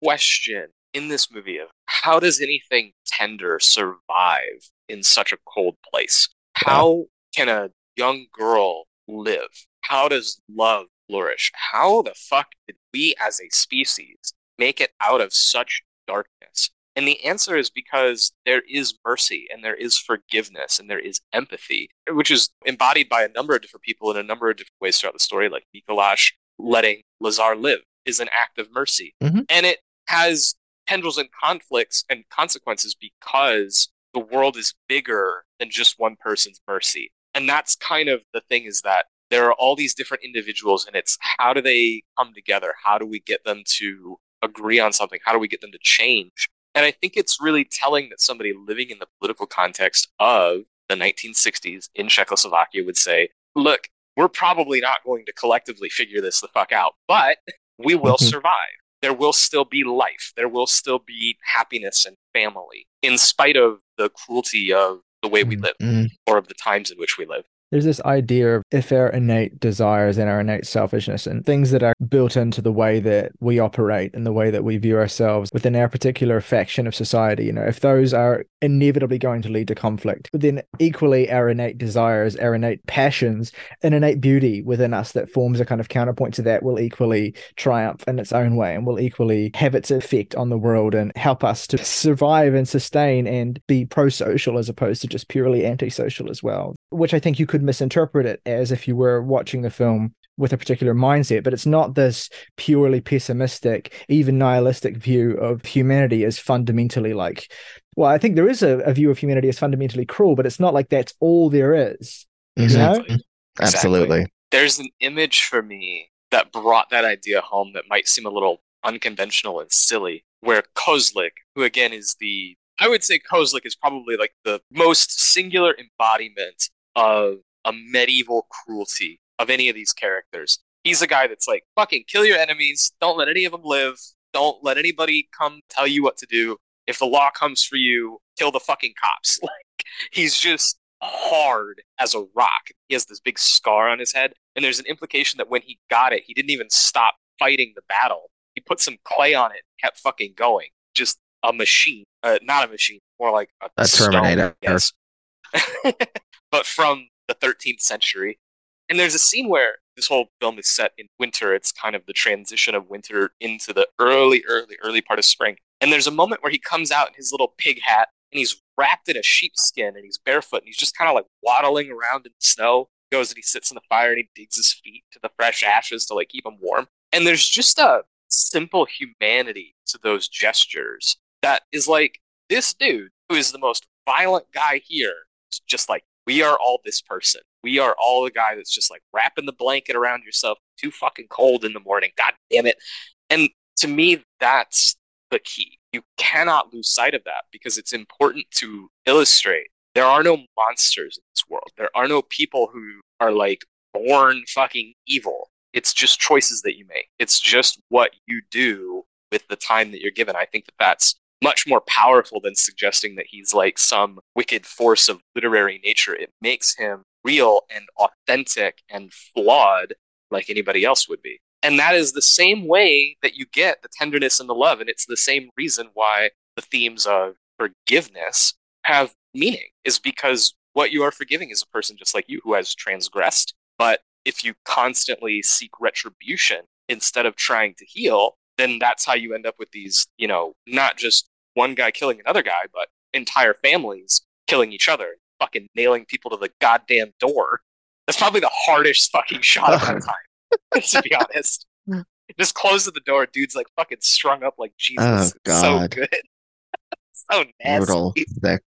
question in this movie of how does anything tender survive in such a cold place? How can a young girl live? How does love flourish? How the fuck did we as a species make it out of such darkness? And the answer is because there is mercy and there is forgiveness and there is empathy, which is embodied by a number of different people in a number of different ways throughout the story, like Mikolash letting Lazar live is an act of mercy. Mhm. And it has tendrils and conflicts and consequences because the world is bigger than just one person's mercy. And that's kind of the thing is that there are all these different individuals and it's how do they come together? How do we get them to agree on something? How do we get them to change? And I think it's really telling that somebody living in the political context of the 1960s in Czechoslovakia would say, look, we're probably not going to collectively figure this the fuck out, but we will Mhm. survive. There will still be life. There will still be happiness and family, in spite of the cruelty of the way we Mm. live Mm, or of the times in which we live. There's this idea of if our innate desires and our innate selfishness and things that are built into the way that we operate and the way that we view ourselves within our particular faction of society, you know, if those are inevitably going to lead to conflict, But then equally our innate desires, our innate passions, and innate beauty within us that forms a kind of counterpoint to that will equally triumph in its own way and will equally have its effect on the world and help us to survive and sustain and be pro social as opposed to just purely antisocial as well. Which I think you could misinterpret it as if you were watching the film with a particular mindset, but it's not this purely pessimistic, even nihilistic view of humanity as fundamentally like, well, I think there is a, a view of humanity as fundamentally cruel, but it's not like that's all there is. Exactly. Absolutely. There's an image for me that brought that idea home that might seem a little unconventional and silly, where Kozlik, who again is the, I would say Kozlik is probably like the most singular embodiment of a medieval cruelty of any of these characters. He's a guy that's like, fucking kill your enemies, don't let any of them live, don't let anybody come tell you what to do. If the law comes for you, kill the fucking cops. Like, he's just hard as a rock. He has this big scar on his head, and there's an implication that when he got it, he didn't even stop fighting the battle. He put some clay on it, and kept fucking going. Just a machine, uh, not a machine, more like a, A Terminator. yes. but from the 13th century. And there's a scene where this whole film is set in winter. It's kind of the transition of winter into the early, early, early part of spring. And there's a moment where he comes out in his little pig hat and he's wrapped in a sheepskin and he's barefoot and he's just kind of like waddling around in the snow. He goes and he sits in the fire and he digs his feet to the fresh ashes to like keep him warm. And there's just a simple humanity to those gestures that is like this dude who is the most violent guy here just like We are all this person. We are all the guy that's just like wrapping the blanket around yourself, too fucking cold in the morning. God damn it. And to me, that's the key. You cannot lose sight of that because it's important to illustrate there are no monsters in this world. There are no people who are like born fucking evil. It's just choices that you make. It's just what you do with the time that you're given. I think that that's much more powerful than suggesting that he's like some wicked force of literary nature. It makes him real and authentic and flawed like anybody else would be. And that is the same way that you get the tenderness and the love. And it's the same reason why the themes of forgiveness have meaning, is because what you are forgiving is a person just like you who has transgressed. But if you constantly seek retribution instead of trying to heal, then that's how you end up with these, you know, not just one guy killing another guy, but entire families killing each other, fucking nailing people to the goddamn door. That's probably the hardest fucking shot of all time, to be honest. Just closes the door, dude's like fucking strung up like Jesus. Oh, It's so God. good. so nasty. brutal, thick.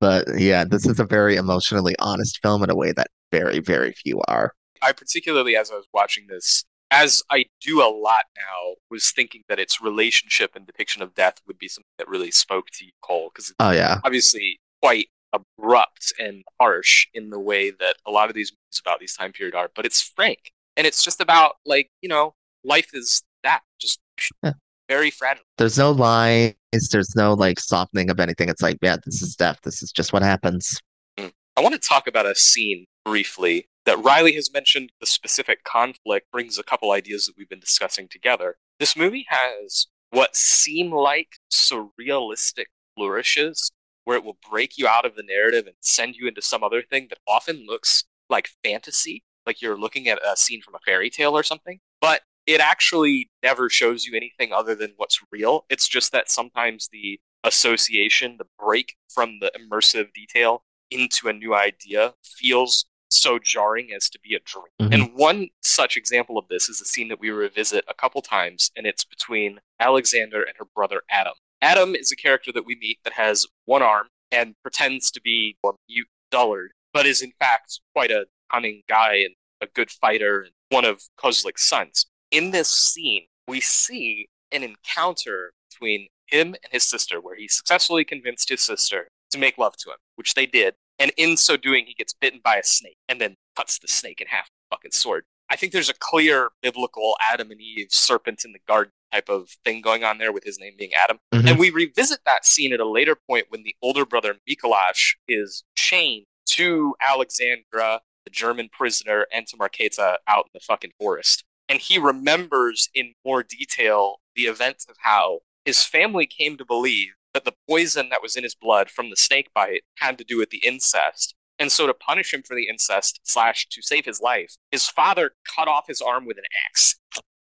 But yeah, this is a very emotionally honest film in a way that very, very few are. I particularly, as I was watching this, as I do a lot now, was thinking that its relationship and depiction of death would be something that really spoke to you, Cole, because it's Oh yeah. obviously quite abrupt and harsh in the way that a lot of these movies about these time period are, but it's frank. And it's just about like, you know, life is that just Yeah. very fragile. There's no lies, there's no like softening of anything. It's like, yeah, this is death. This is just what happens. Mm. I want to talk about a scene briefly that Ryley has mentioned. The specific conflict brings a couple ideas that we've been discussing together. This movie has what seem like surrealistic flourishes where it will break you out of the narrative and send you into some other thing that often looks like fantasy, like you're looking at a scene from a fairy tale or something. But it actually never shows you anything other than what's real. It's just that sometimes the association, the break from the immersive detail into a new idea feels so jarring as to be a dream. Mhm. And one such example of this is a scene that we revisit a couple times, and it's between Alexandra and her brother Adam. Adam is a character that we meet that has one arm and pretends to be a mute dullard, but is in fact quite a cunning guy and a good fighter and one of Kozlik's sons. In this scene, we see an encounter between him and his sister where he successfully convinced his sister to make love to him, which they did. And in so doing, he gets bitten by a snake and then cuts the snake in half with a fucking sword. I think there's a clear biblical Adam and Eve serpent in the garden type of thing going on there with his name being Adam. Mhm. And we revisit that scene at a later point when the older brother Mikolash is chained to Alexandra, the German prisoner, and to Marketa out in the fucking forest. And he remembers in more detail the event of how his family came to believe that the poison that was in his blood from the snake bite had to do with the incest. And so to punish him for the incest slash to save his life, his father cut off his arm with an axe.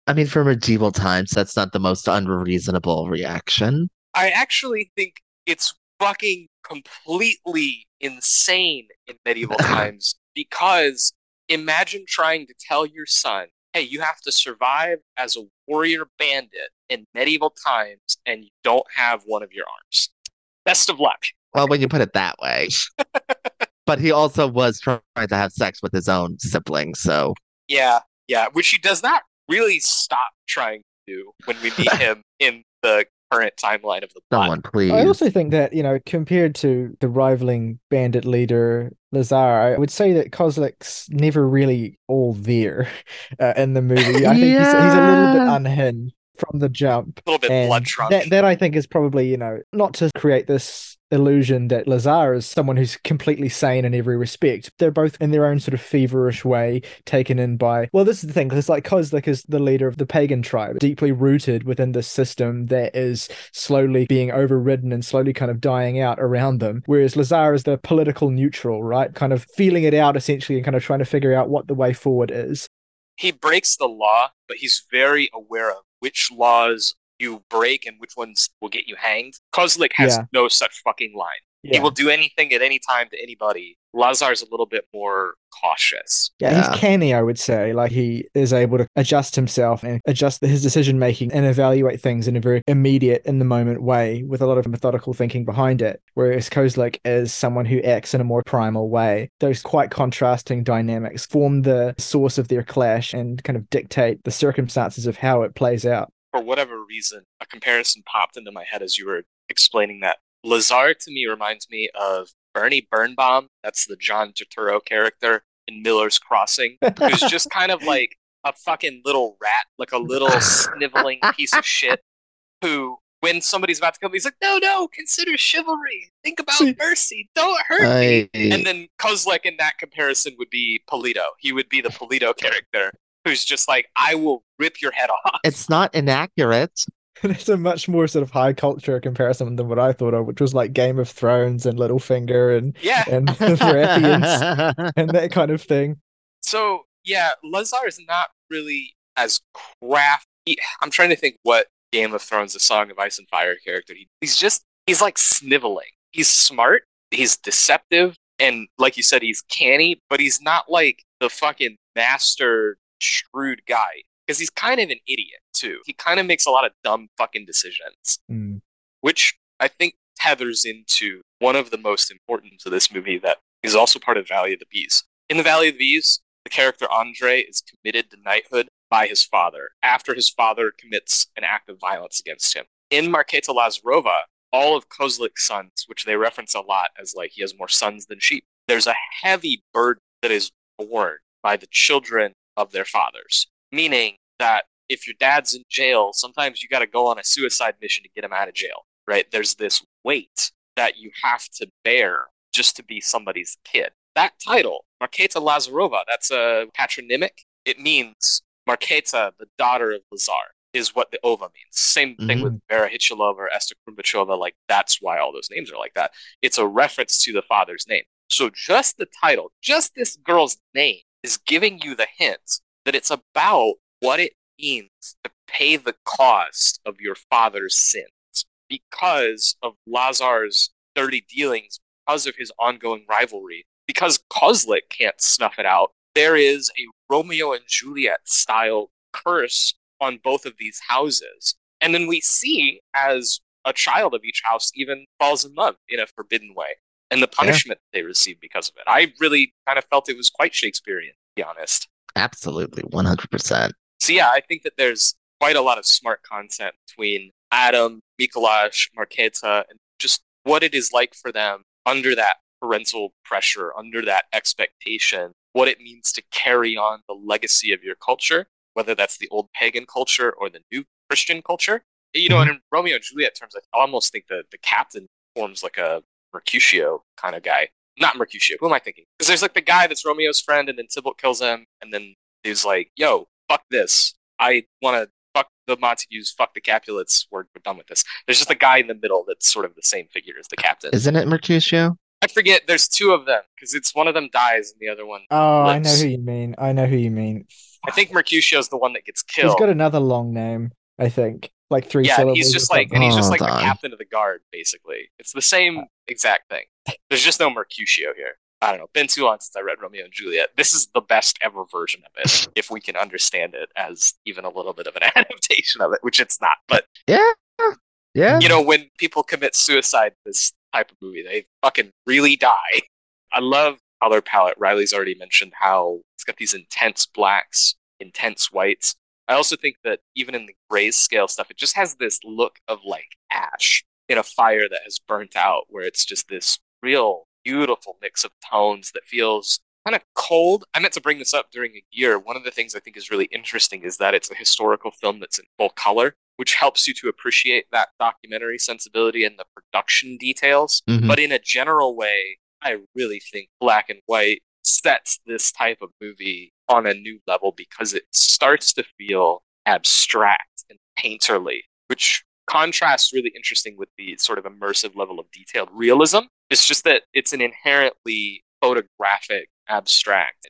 I mean, for medieval times, that's not the most unreasonable reaction. I actually think it's fucking completely insane in medieval times because imagine trying to tell your son, hey, you have to survive as a warrior bandit in medieval times and you don't have one of your arms. Best of luck. Well, when you put it that way. but he also was trying to have sex with his own sibling, so Yeah, yeah, which he does not really stop trying to do when we meet him in the current timeline of the plot. someone please. I also think that, you know, compared to the rivaling bandit leader Lazar, I would say that Kozlik's never really all there uh, in the movie. I think he's, he's a little bit unhinged from the jump. A little bit And blood drunk. That, that I think is probably, you know, not to create this illusion that Lazar is someone who's completely sane in every respect. They're both in their own sort of feverish way taken in by, well, this is the thing, because like Kozlik is the leader of the pagan tribe, deeply rooted within this system that is slowly being overridden and slowly kind of dying out around them. Whereas Lazar is the political neutral, right? Kind of feeling it out essentially and kind of trying to figure out what the way forward is. he breaks the law, but he's very aware of which laws you break and which ones will get you hanged. Kozlik has Yeah. no such fucking line. He will do anything at any time to anybody. Lazar's a little bit more cautious. Yeah, Yeah. he's canny, I would say. Like he is able to adjust himself and adjust his decision making and evaluate things in a very immediate, in the moment way with a lot of methodical thinking behind it. Whereas Kozlik is someone who acts in a more primal way. Those quite contrasting dynamics form the source of their clash and kind of dictate the circumstances of how it plays out. For whatever reason, a comparison popped into my head as you were explaining that. Lazar to me reminds me of Bernie Bernbaum. That's the John Turturro character in Miller's Crossing, who's just kind of like a fucking little rat, like a little sniveling piece of shit who when somebody's about to come, he's like, no, no, consider chivalry. Think about mercy. Don't hurt me. And then Kozlik in that comparison would be Polito. He would be the Polito character who's just like, I will rip your head off. it's not inaccurate. it's a much more sort of high culture comparison than what I thought of, which was like Game of Thrones and Littlefinger and Yeah. and Baratheons and that kind of thing. So yeah, Lazar is not really as crafty. I'm trying to think what Game of Thrones, the Song of Ice and Fire character. He, he's just he's like sniveling. He's smart. He's deceptive, and like you said, he's canny. But he's not like the fucking master shrewd guy because he's kind of an idiot too. He kind of makes a lot of dumb fucking decisions Mm. which I think tethers into one of the most important to this movie that is also part of Valley of the Bees. In the Valley of the Bees, the character Andre is committed to knighthood by his father after his father commits an act of violence against him. In Marketa Lazarova, all of Kozlik's sons, which they reference a lot as like he has more sons than sheep, there's a heavy burden that is borne by the children of their fathers. Meaning that if your dad's in jail, sometimes you got to go on a suicide mission to get him out of jail, right? There's this weight that you have to bear just to be somebody's kid. That title, Marketa Lazarova, that's a patronymic. It means Marketa, the daughter of Lazar, is what the ova means. Same thing mm-hmm. with Vera Chytilová or Esther Krumbachova. Like, that's why all those names are like that. It's a reference to the father's name. So just the title, just this girl's name, is giving you the hint that it's about what it means to pay the cost of your father's sins because of Lazar's dirty dealings, because of his ongoing rivalry, because Kozlik can't snuff it out. There is a Romeo and Juliet style curse on both of these houses. And then we see as a child of each house even falls in love in a forbidden way and the punishment they receive because of it. I really kind of felt it was quite Shakespearean, to be honest. Absolutely, 100%. So yeah, I think that there's quite a lot of smart content between Adam, Mikolash, Marketa, and just what it is like for them under that parental pressure, under that expectation, what it means to carry on the legacy of your culture, whether that's the old pagan culture or the new Christian culture. You know, and in Romeo and Juliet terms, I almost think that the captain forms like a Mercutio kind of guy. Not Mercutio. Who am I thinking? Because there's like the guy that's Romeo's friend, and then Tybalt kills him, and then he's like, "Yo, fuck this. I want to fuck the Montagues, fuck the Capulets. We're, we're done with this." There's just a guy in the middle that's sort of the same figure as the captain. Isn't it Mercutio? I forget. There's two of them because it's one of them dies and the other one. Oh, I know who you mean. I know who you mean. I think Mercutio's the one that gets killed. He's got another long name, I think. Like three yeah, and syllables. he's just like, and he's oh, just like Hold the captain of the guard, basically. It's the same exact thing. There's just no Mercutio here. I don't know. Been too long since I read Romeo and Juliet. This is the best ever version of it, if we can understand it as even a little bit of an adaptation of it, which it's not. But Yeah. Yeah. you know, when people commit suicide this type of movie, they fucking really die. I love color palette. Ryley's already mentioned how it's got these intense blacks, intense whites. I also think that even in the grayscale stuff, it just has this look of like ash in a fire that has burnt out, where it's just this real beautiful mix of tones that feels kind of cold. I meant to bring this up during Aguirre. One of the things I think is really interesting is that it's a historical film that's in full color, which helps you to appreciate that documentary sensibility and the production details. Mhm. But in a general way, I really think black and white sets this type of movie on a new level because it starts to feel abstract and painterly, which contrasts really interesting with the sort of immersive level of detailed realism. It's just that it's an inherently photographic abstract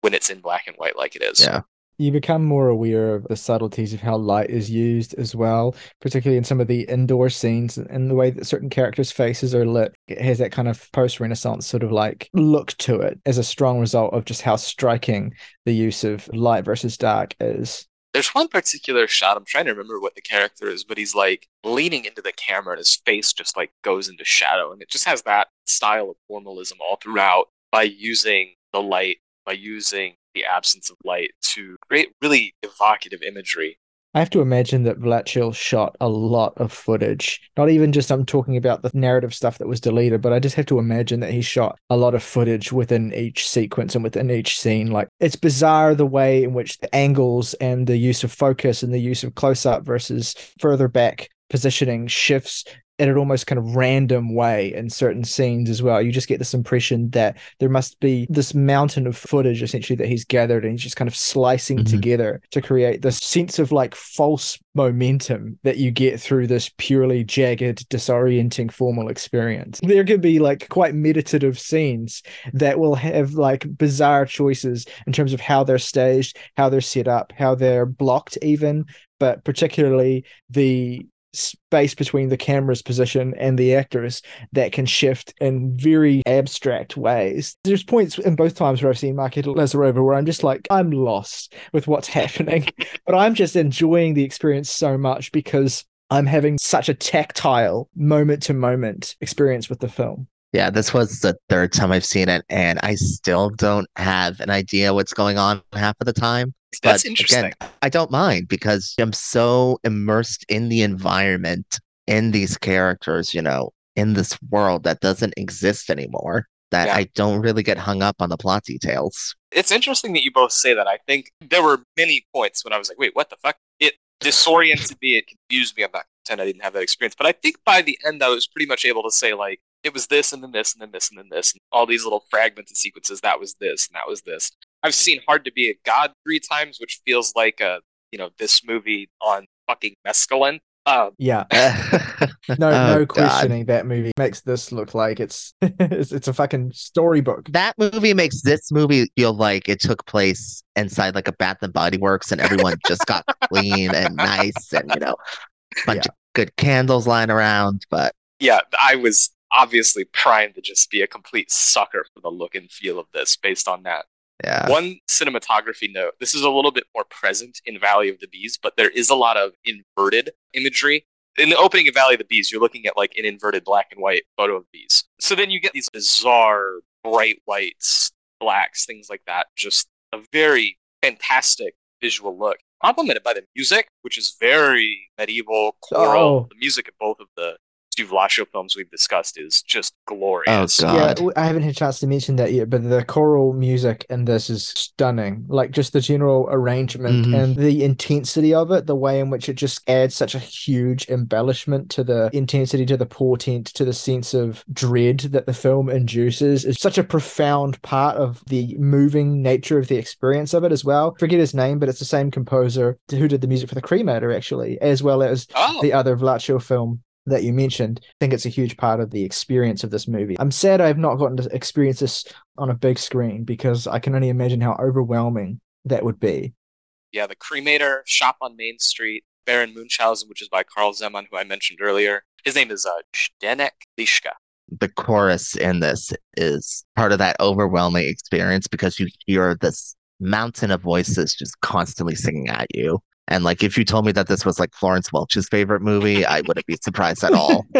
when it's in black and white like it is. Yeah. You become more aware of the subtleties of how light is used as well, particularly in some of the indoor scenes and the way that certain characters' faces are lit. It has that kind of post Renaissance sort of like look to it as a strong result of just how striking the use of light versus dark is. There's one particular shot, I'm trying to remember what the character is, but he's like leaning into the camera and his face just like goes into shadow. And it just has that style of formalism all throughout by using the light, by using the absence of light to create really evocative imagery. I have to imagine that Vláčil shot a lot of footage. Not even just I'm talking about the narrative stuff that was deleted, but I just have to imagine that he shot a lot of footage within each sequence and within each scene. Like it's bizarre the way in which the angles and the use of focus and the use of close up versus further back positioning shifts in an almost kind of random way in certain scenes as well. You just get this impression that there must be this mountain of footage essentially that he's gathered and he's just kind of slicing mm-hmm. together to create this sense of like false momentum that you get through this purely jagged, disorienting formal experience. There could be like quite meditative scenes that will have like bizarre choices in terms of how they're staged, how they're set up, how they're blocked, even but particularly the space between the camera's position and the actors that can shift in very abstract ways. There's points in both times where I've seen Marketa Lazarova where I'm just like, I'm lost with what's happening, but I'm just enjoying the experience so much because I'm having such a tactile moment to moment experience with the film. Yeah, this was the third time I've seen it, and I still don't have an idea what's going on half of the time. That's but interesting. Again, I don't mind because I'm so immersed in the environment, in these characters, you know, in this world that doesn't exist anymore, that yeah. I don't really get hung up on the plot details. It's interesting that you both say that. I think there were many points when I was like, wait, what the fuck? It disoriented me, it confused me. I'm not pretend I didn't have that experience. But I think by the end, I was pretty much able to say, like, it was this and then this and then this and then this and all these little fragments and sequences. That was this and that was this. I've seen Hard to Be a God three times, which feels like a you know this movie on fucking mescaline. Um, yeah, no, oh, no questioning. God. That movie makes this look like it's, it's it's a fucking storybook. That movie makes this movie feel like it took place inside like a Bath and Body Works, and everyone just got clean and nice, and you know, bunch yeah. of good candles lying around. But yeah, I was obviously primed to just be a complete sucker for the look and feel of this based on that. Yeah. One cinematography note this is a little bit more present in Valley of the Bees, but there is a lot of inverted imagery. In the opening of Valley of the Bees, you're looking at like an inverted black and white photo of bees. So then you get these bizarre bright whites, blacks, things like that. Just a very fantastic visual look, complemented by the music, which is very medieval choral. Oh. The music of both of the two Vláčil films we've discussed is just glorious. Oh, God. Yeah, I haven't had a chance to mention that yet, but the choral music in this is stunning. Like just the general arrangement mm-hmm. and the intensity of it, the way in which it just adds such a huge embellishment to the intensity, to the portent, to the sense of dread that the film induces is such a profound part of the moving nature of the experience of it as well. Forget his name, but it's the same composer who did the music for the Cremator, actually, as well as oh. the other Vláčil film that you mentioned, I think it's a huge part of the experience of this movie. I'm sad I've not gotten to experience this on a big screen because I can only imagine how overwhelming that would be. Yeah, The Cremator, Shop on Main Street, Baron Munchausen, which is by Karl Zeman, who I mentioned earlier. His name is uh, Zdenek Liška. The chorus in this is part of that overwhelming experience because you hear this mountain of voices just constantly singing at you. And like, if you told me that this was like Florence Welch's favorite movie, I wouldn't be surprised at all.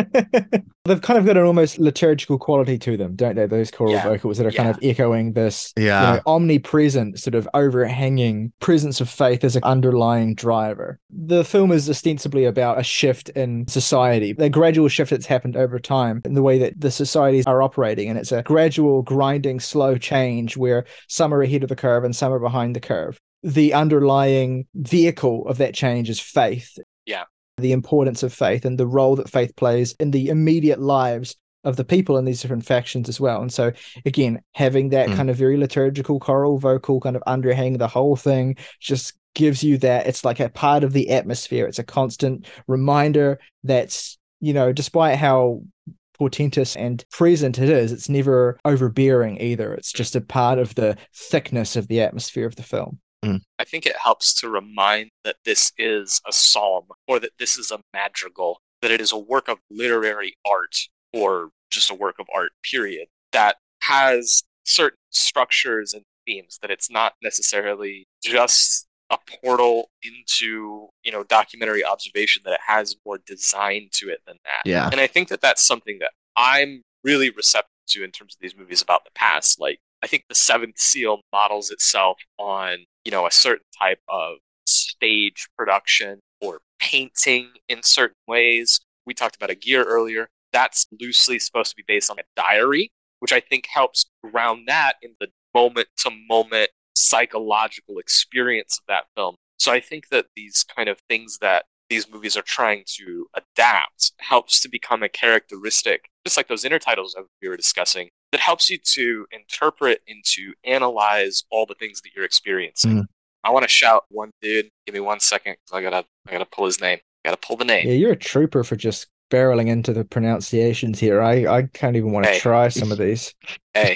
They've kind of got an almost liturgical quality to them, don't they? Those choral yeah. vocals that are yeah. kind of echoing this yeah. You know, omnipresent, sort of overhanging presence of faith as an underlying driver. The film is ostensibly about a shift in society, the gradual shift that's happened over time in the way that the societies are operating. And it's a gradual, grinding, slow change where some are ahead of the curve and some are behind the curve the underlying vehicle of that change is faith. Yeah. The importance of faith and the role that faith plays in the immediate lives of the people in these different factions as well. And so again, having that mm. kind of very liturgical choral vocal kind of underhang the whole thing just gives you that it's like a part of the atmosphere. It's a constant reminder that's, you know, despite how portentous and present it is, it's never overbearing either. It's just a part of the thickness of the atmosphere of the film. Mm. I think it helps to remind that this is a psalm or that this is a madrigal, that it is a work of literary art or just a work of art, period, that has certain structures and themes, that it's not necessarily just a portal into you know documentary observation that it has more design to it than that Yeah. and i think that that's something that i'm really receptive to in terms of these movies about the past like i think the seventh seal models itself on you know a certain type of stage production or painting in certain ways we talked about Aguirre earlier that's loosely supposed to be based on a diary which i think helps ground that in the moment to moment psychological experience of that film. So I think that these kind of things that these movies are trying to adapt helps to become a characteristic, just like those intertitles that we were discussing, that helps you to interpret and to analyze all the things that you're experiencing. Mhm. I want to shout one dude. Give me one second because I gotta I gotta pull his name. I gotta pull the name. Yeah, you're a trooper for just barreling into the pronunciations here. I, I can't even want to Hey. try some of these. Hey,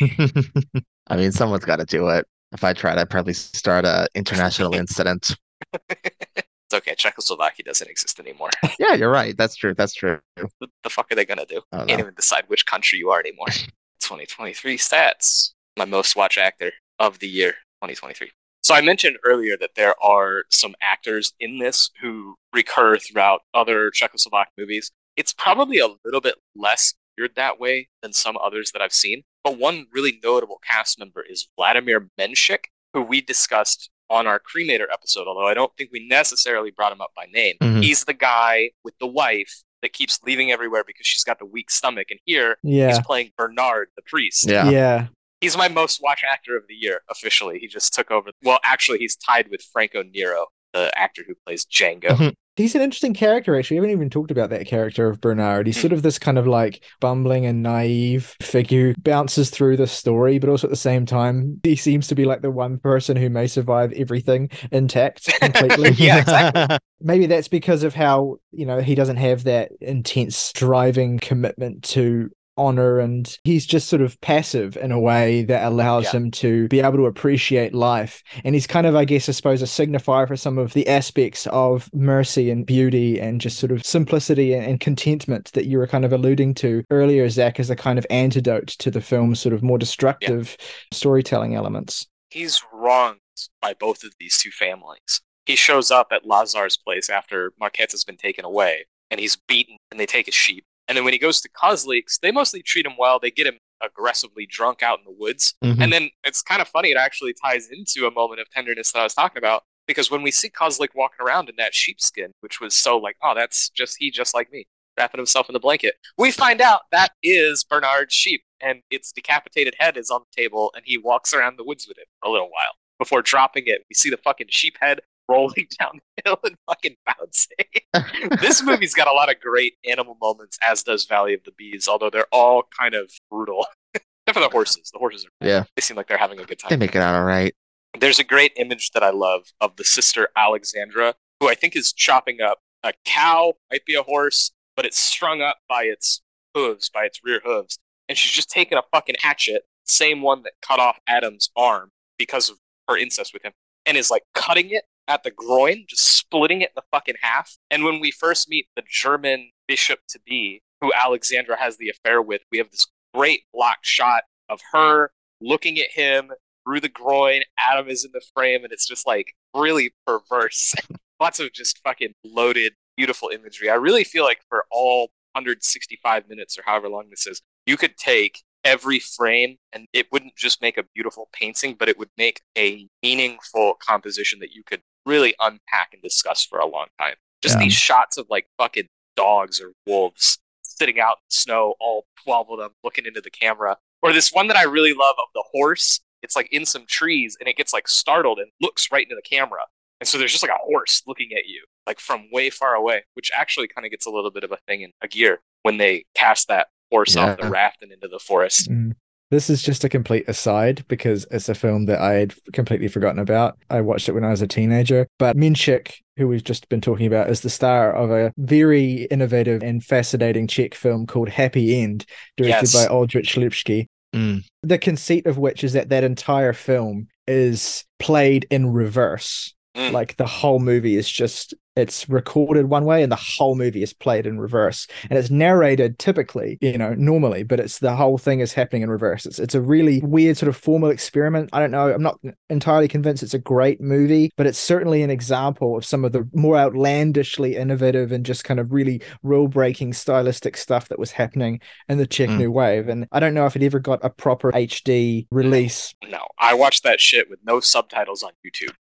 I mean, someone's got to do it. If I tried, I'd probably start a international incident. it's okay. Czechoslovakia doesn't exist anymore. Yeah, you're right. That's true. That's true. what the fuck are they gonna do? Can't know. even decide which country you are anymore. 2023 stats. My most watched actor of the year, 2023. So I mentioned earlier that there are some actors in this who recur throughout other Czechoslovak movies. It's probably a little bit less geared that way than some others that I've seen. But one really notable cast member is Vladimir Menshik, who we discussed on our Cremator episode, although I don't think we necessarily brought him up by name. Mhm. He's the guy with the wife that keeps leaving everywhere because she's got the weak stomach. And here Yeah. he's playing Bernard, the priest. Yeah. Yeah. He's my most watched actor of the year, officially. He just took over. Well, actually, he's tied with Franco Nero, the actor who plays Django. Mhm. He's an interesting character, actually. We haven't even talked about that character of Bernard. He's sort of this kind of like bumbling and naive figure who bounces through the story, but also at the same time, he seems to be like the one person who may survive everything intact completely. Yeah, exactly. Maybe that's because of how, you know, he doesn't have that intense driving commitment to honor and he's just sort of passive in a way that allows Yeah. him to be able to appreciate life and he's kind of i guess i suppose a signifier for some of the aspects of mercy and beauty and just sort of simplicity and, contentment that you were kind of alluding to earlier zach as a kind of antidote to the film's sort of more destructive storytelling elements he's wronged by both of these two families. He shows up at Lazar's place after Marketa has been taken away, and he's beaten, and they take his sheep. And then when he goes to Kozlik's, they mostly treat him well. They get him aggressively drunk out in the woods. Mhm. And then it's kind of funny. It actually ties into a moment of tenderness that I was talking about because when we see Kozlik walking around in that sheepskin, which was so like, oh, that's just he, just like me, wrapping himself in the blanket, we find out that is Bernard's sheep, and its decapitated head is on the table, and he walks around the woods with it for a little while before dropping it. We see the fucking sheep head rolling down the hill and fucking bouncing. this movie's got a lot of great animal moments, as does Valley of the Bees, although they're all kind of brutal. Except for the horses. The horses are Yeah. they seem like they're having a good time. They make it out all right. There's a great image that I love of the sister Alexandra, who I think is chopping up a cow, might be a horse, but it's strung up by its hooves, by its rear hooves. And she's just taking a fucking hatchet, same one that cut off Adam's arm because of her incest with him, and is like cutting it at the groin, just splitting it in the fucking half. And when we first meet the German bishop to be, who Alexandra has the affair with, we have this great block shot of her looking at him through the groin. Adam is in the frame, and it's just like really perverse. Lots of just fucking loaded, beautiful imagery. I really feel like for all 165 minutes or however long this is, you could take every frame and it wouldn't just make a beautiful painting, but it would make a meaningful composition that you could really unpack and discuss for a long time. Just Yeah. these shots of like fucking dogs or wolves sitting out in the snow, all 12 of them looking into the camera. Or this one that I really love of the horse. It's like in some trees and it gets like startled and looks right into the camera. And so there's just like a horse looking at you, like from way far away, which actually kind of gets a little bit of a thing in Aguirre when they cast that horse off the raft and into the forest. Mm. This is just a complete aside because it's a film that I had completely forgotten about. I watched it when I was a teenager. But Menshik, who we've just been talking about, is the star of a very innovative and fascinating Czech film called Happy End, directed Yes. by Oldřich Lipsky. Mm. The conceit of which is that that entire film is played in reverse. Mm. Like the whole movie is just it's recorded one way and the whole movie is played in reverse and it's narrated typically you know normally but it's the whole thing is happening in reverse it's, it's a really weird sort of formal experiment i don't know i'm not entirely convinced it's a great movie but it's certainly an example of some of the more outlandishly innovative and just kind of really rule breaking stylistic stuff that was happening in the czech Mm. new wave and i don't know if it ever got a proper hd release No, I watched that shit with no subtitles on YouTube.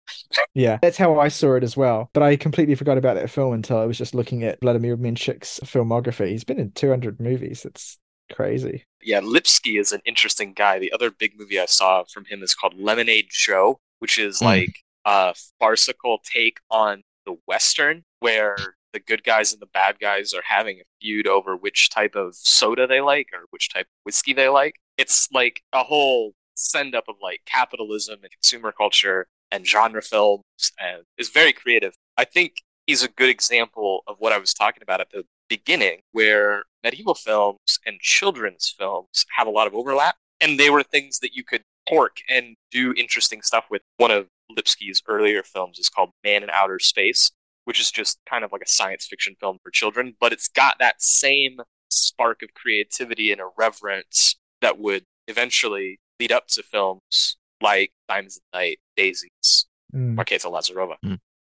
yeah, that's how I saw it as well. But I completely forgot about that film until I was just looking at Vladimir Menshik's filmography. He's been in 200 movies. That's crazy. Yeah, Lipsky is an interesting guy. The other big movie I saw from him is called Lemonade Joe, which is Hmm. like a farcical take on the Western, where the good guys and the bad guys are having a feud over which type of soda they like or which type of whiskey they like. It's like a whole send up of like capitalism and consumer culture and genre films and is very creative. I think he's a good example of what I was talking about at the beginning, where medieval films and children's films have a lot of overlap, and they were things that you could pork and do interesting stuff with. One of Lipsky's earlier films is called Man in Outer Space, which is just kind of like a science fiction film for children, but it's got that same spark of creativity and irreverence that would eventually lead up to films like Diamonds of Night, Daisies, Mm, Marketa Lazarová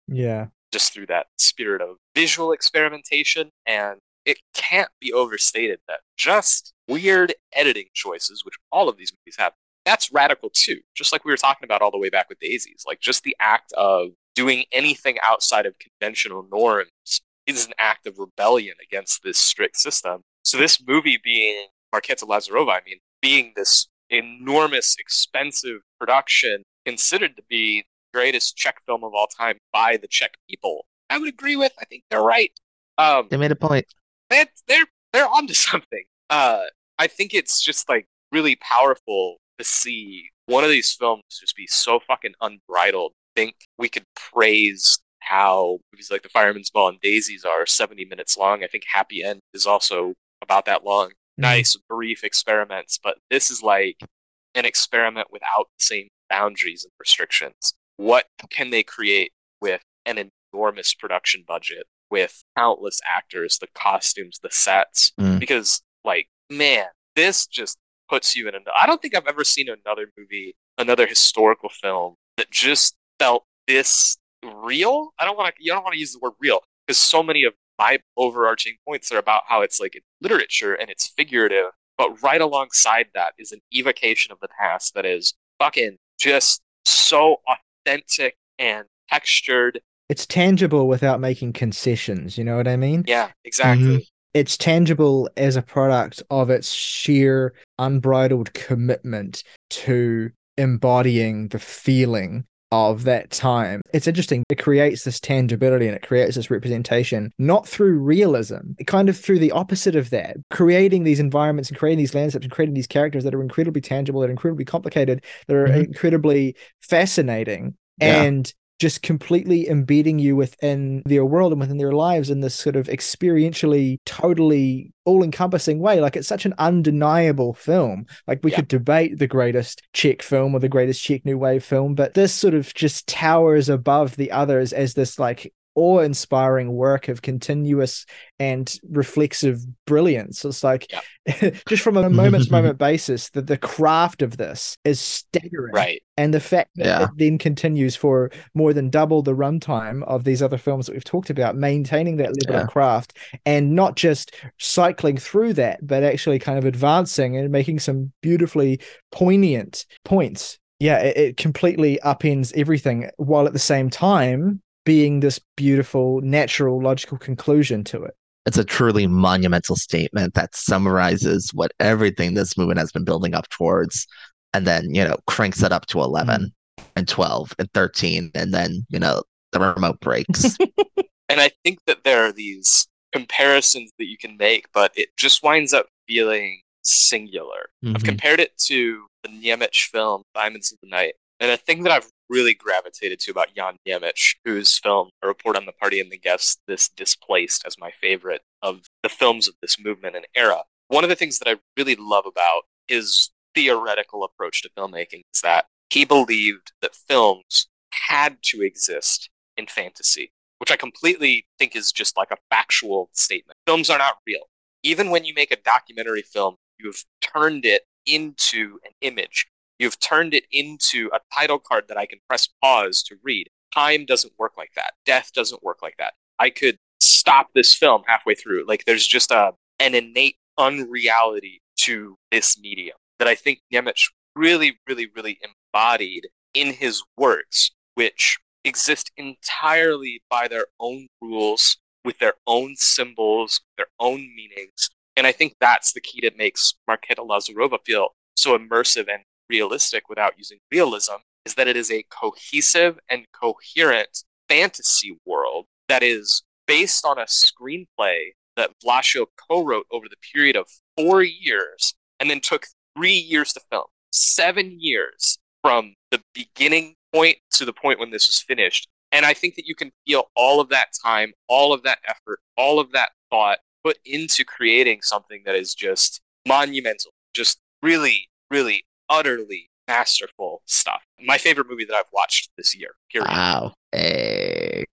yeah. Just through that spirit of visual experimentation. And it can't be overstated that just weird editing choices, which all of these movies have, that's radical too. Just like we were talking about all the way back with Daisies. Like just the act of doing anything outside of conventional norms is an act of rebellion against this strict system. So this movie being Marketa Lazarová, I mean, being this enormous, expensive production considered to be greatest Czech film of all time by the Czech people. I would agree with. I think they're right. Um, They made a point. they they're they're onto something. Uh, I think it's just like really powerful to see one of these films just be so fucking unbridled. I think we could praise how movies like The Fireman's Ball and Daisies are 70 minutes long. I think Happy End is also about that long. Nice, brief experiments, but this is like an experiment without the same boundaries and restrictions. What can they create with an enormous production budget, with countless actors, the costumes, the sets? Mm. Because, like, man, this just puts you in a. I don't think I've ever seen another movie, another historical film that just felt this real. I don't want to. You don't want to use the word real because so many of my overarching points are about how it's like it's literature and it's figurative, but right alongside that is an evocation of the past that is fucking just so authentic and textured. It's tangible without making concessions. You know what I mean? Yeah, exactly. Mm-hmm. It's tangible as a product of its sheer unbridled commitment to embodying the feeling of that time. It's interesting. It creates this tangibility and it creates this representation, not through realism, kind of through the opposite of that, creating these environments and creating these landscapes and creating these characters that are incredibly tangible, that are incredibly complicated, that are Mhm. incredibly fascinating. Yeah. And just completely embedding you within their world and within their lives in this sort of experientially, totally all encompassing way. Like it's such an undeniable film. Like we Yeah. could debate the greatest Czech film or the greatest Czech New Wave film, but this sort of just towers above the others as this like awe inspiring work of continuous and reflexive brilliance. It's like just from a moment to moment basis, that the craft of this is staggering. Right. And the fact that Yeah. it then continues for more than double the runtime of these other films that we've talked about, maintaining that level Yeah. of craft and not just cycling through that, but actually kind of advancing and making some beautifully poignant points. Yeah, it, it completely upends everything while at the same time being this beautiful, natural, logical conclusion to it. It's a truly monumental statement that summarizes what everything this movement has been building up towards, and then you know cranks it up to eleven and twelve and thirteen, and then you know the remote breaks. And I think that there are these comparisons that you can make, but it just winds up feeling singular. I've Mhm. compared it to the Němec film Diamonds of the Night. And a thing that I've really gravitated to about Jan Němec, whose film A Report on the Party and the Guests, this displaced as my favorite of the films of this movement and era. One of the things that I really love about his theoretical approach to filmmaking is that he believed that films had to exist in fantasy, which I completely think is just like a factual statement. Films are not real. Even when you make a documentary film, you've turned it into an image. You've turned it into a title card that I can press pause to read. Time doesn't work like that. Death doesn't work like that. I could stop this film halfway through. Like there's just a an innate unreality to this medium that I think Němec really, really, really embodied in his works, which exist entirely by their own rules, with their own symbols, their own meanings. And I think that's the key that makes Marketa Lazarová feel so immersive and realistic without using realism, is that it is a cohesive and coherent fantasy world that is based on a screenplay that Vláčil co-wrote over the period of four years and then took three years to film. Seven years from the beginning point to the point when this was finished. And I think that you can feel all of that time, all of that effort, all of that thought put into creating something that is just monumental, just really, really, utterly masterful stuff. My favorite movie that I've watched this year. Period. Wow. Hey.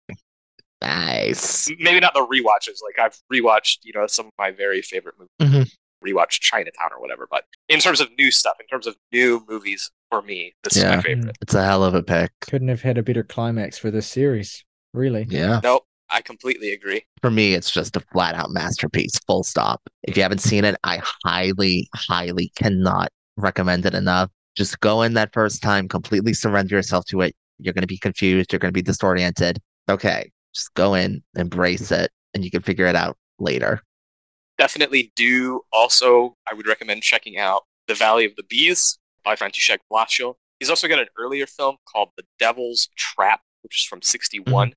Nice. Maybe not the rewatches. Like I've rewatched, you know, some of my very favorite movies. Mhm. Rewatched Chinatown or whatever. But in terms of new stuff, in terms of new movies for me, this is my favorite. It's a hell of a pick. Couldn't have had a better climax for this series. Really. Yeah. Nope, I completely agree. For me, it's just a flat out masterpiece, full stop. If you haven't seen it, I highly, highly cannot recommend it enough. Just go in that first time, completely surrender yourself to it. You're going to be confused. You're going to be disoriented. Okay. Just go in, embrace it, and you can figure it out later. Definitely do also, I would recommend checking out The Valley of the Bees by František Vláčil. He's also got an earlier film called The Devil's Trap, which is from 61, mm-hmm.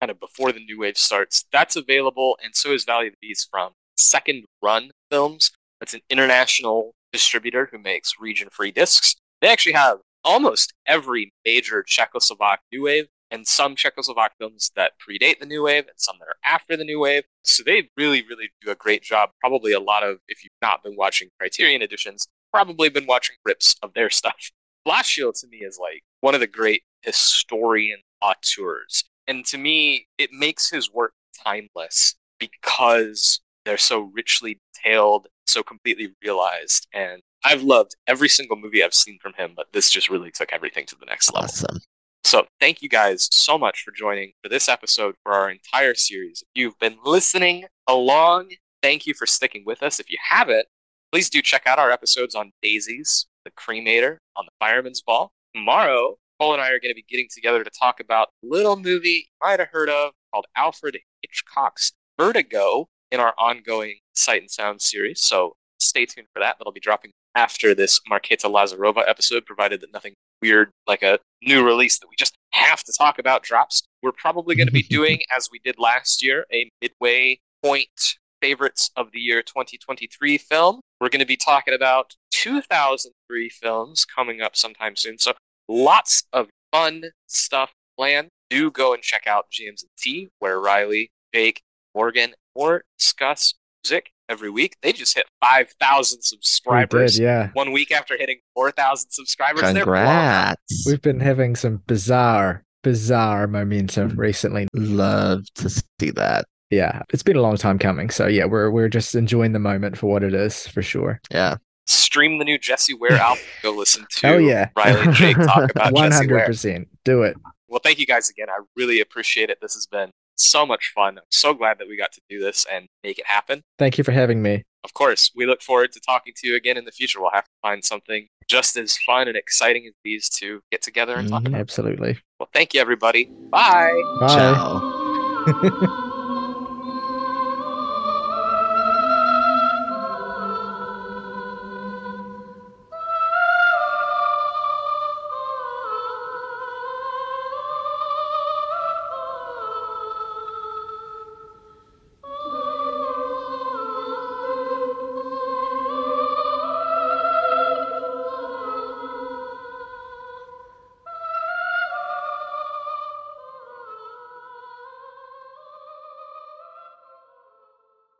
kind of before the new wave starts. That's available, and so is Valley of the Bees from Second Run Films. That's an international distributor who makes region free discs. They actually have almost every major Czechoslovak new wave and some Czechoslovak films that predate the new wave and some that are after the new wave. So they really, really do a great job. Probably a lot of, if you've not been watching Criterion editions, probably been watching rips of their stuff. Vláčil to me is like one of the great historian auteurs. And to me, it makes his work timeless because they're so richly detailed, so completely realized. And I've loved every single movie I've seen from him, but this just really took everything to the next level. Awesome. So thank you guys so much for joining for this episode for our entire series. If you've been listening along, thank you for sticking with us. If you haven't, please do check out our episodes on Daisies, the Cremator, on the Fireman's Ball. Tomorrow, Cole and I are going to be getting together to talk about a little movie you might have heard of called Alfred Hitchcock's Vertigo in our ongoing Sight and Sound series. So stay tuned for that. That'll be dropping after this Marketa Lazarová episode, provided that nothing weird like a new release that we just have to talk about drops. We're probably going to be doing, as we did last year, a midway point favorites of the year 2023 film. We're going to be talking about 2003 films coming up sometime soon. So lots of fun stuff planned. Do go and check out James and T, where Ryley, Jake, Morgan, or discuss music every week. They just hit 5,000 subscribers did, yeah. one week after hitting 4,000 subscribers. They're blowing up. Congrats. We've been having some bizarre, bizarre momentum mm. recently. Love to see that. Yeah, it's been a long time coming. So yeah, we're we're just enjoying the moment for what it is, for sure. Yeah. Stream the new Jessie Ware album. Go listen to Oh yeah, Ryley and Jake talk about one Jessie hundred Ware. percent. Do it. Well, thank you guys again. I really appreciate it. This has been so much fun. I'm so glad that we got to do this and make it happen. Thank you for having me. Of course, we look forward to talking to you again in the future. We'll have to find something just as fun and exciting as these to get together and talk Mhm. about. Absolutely. Well, thank you, everybody. Bye. Bye. Ciao.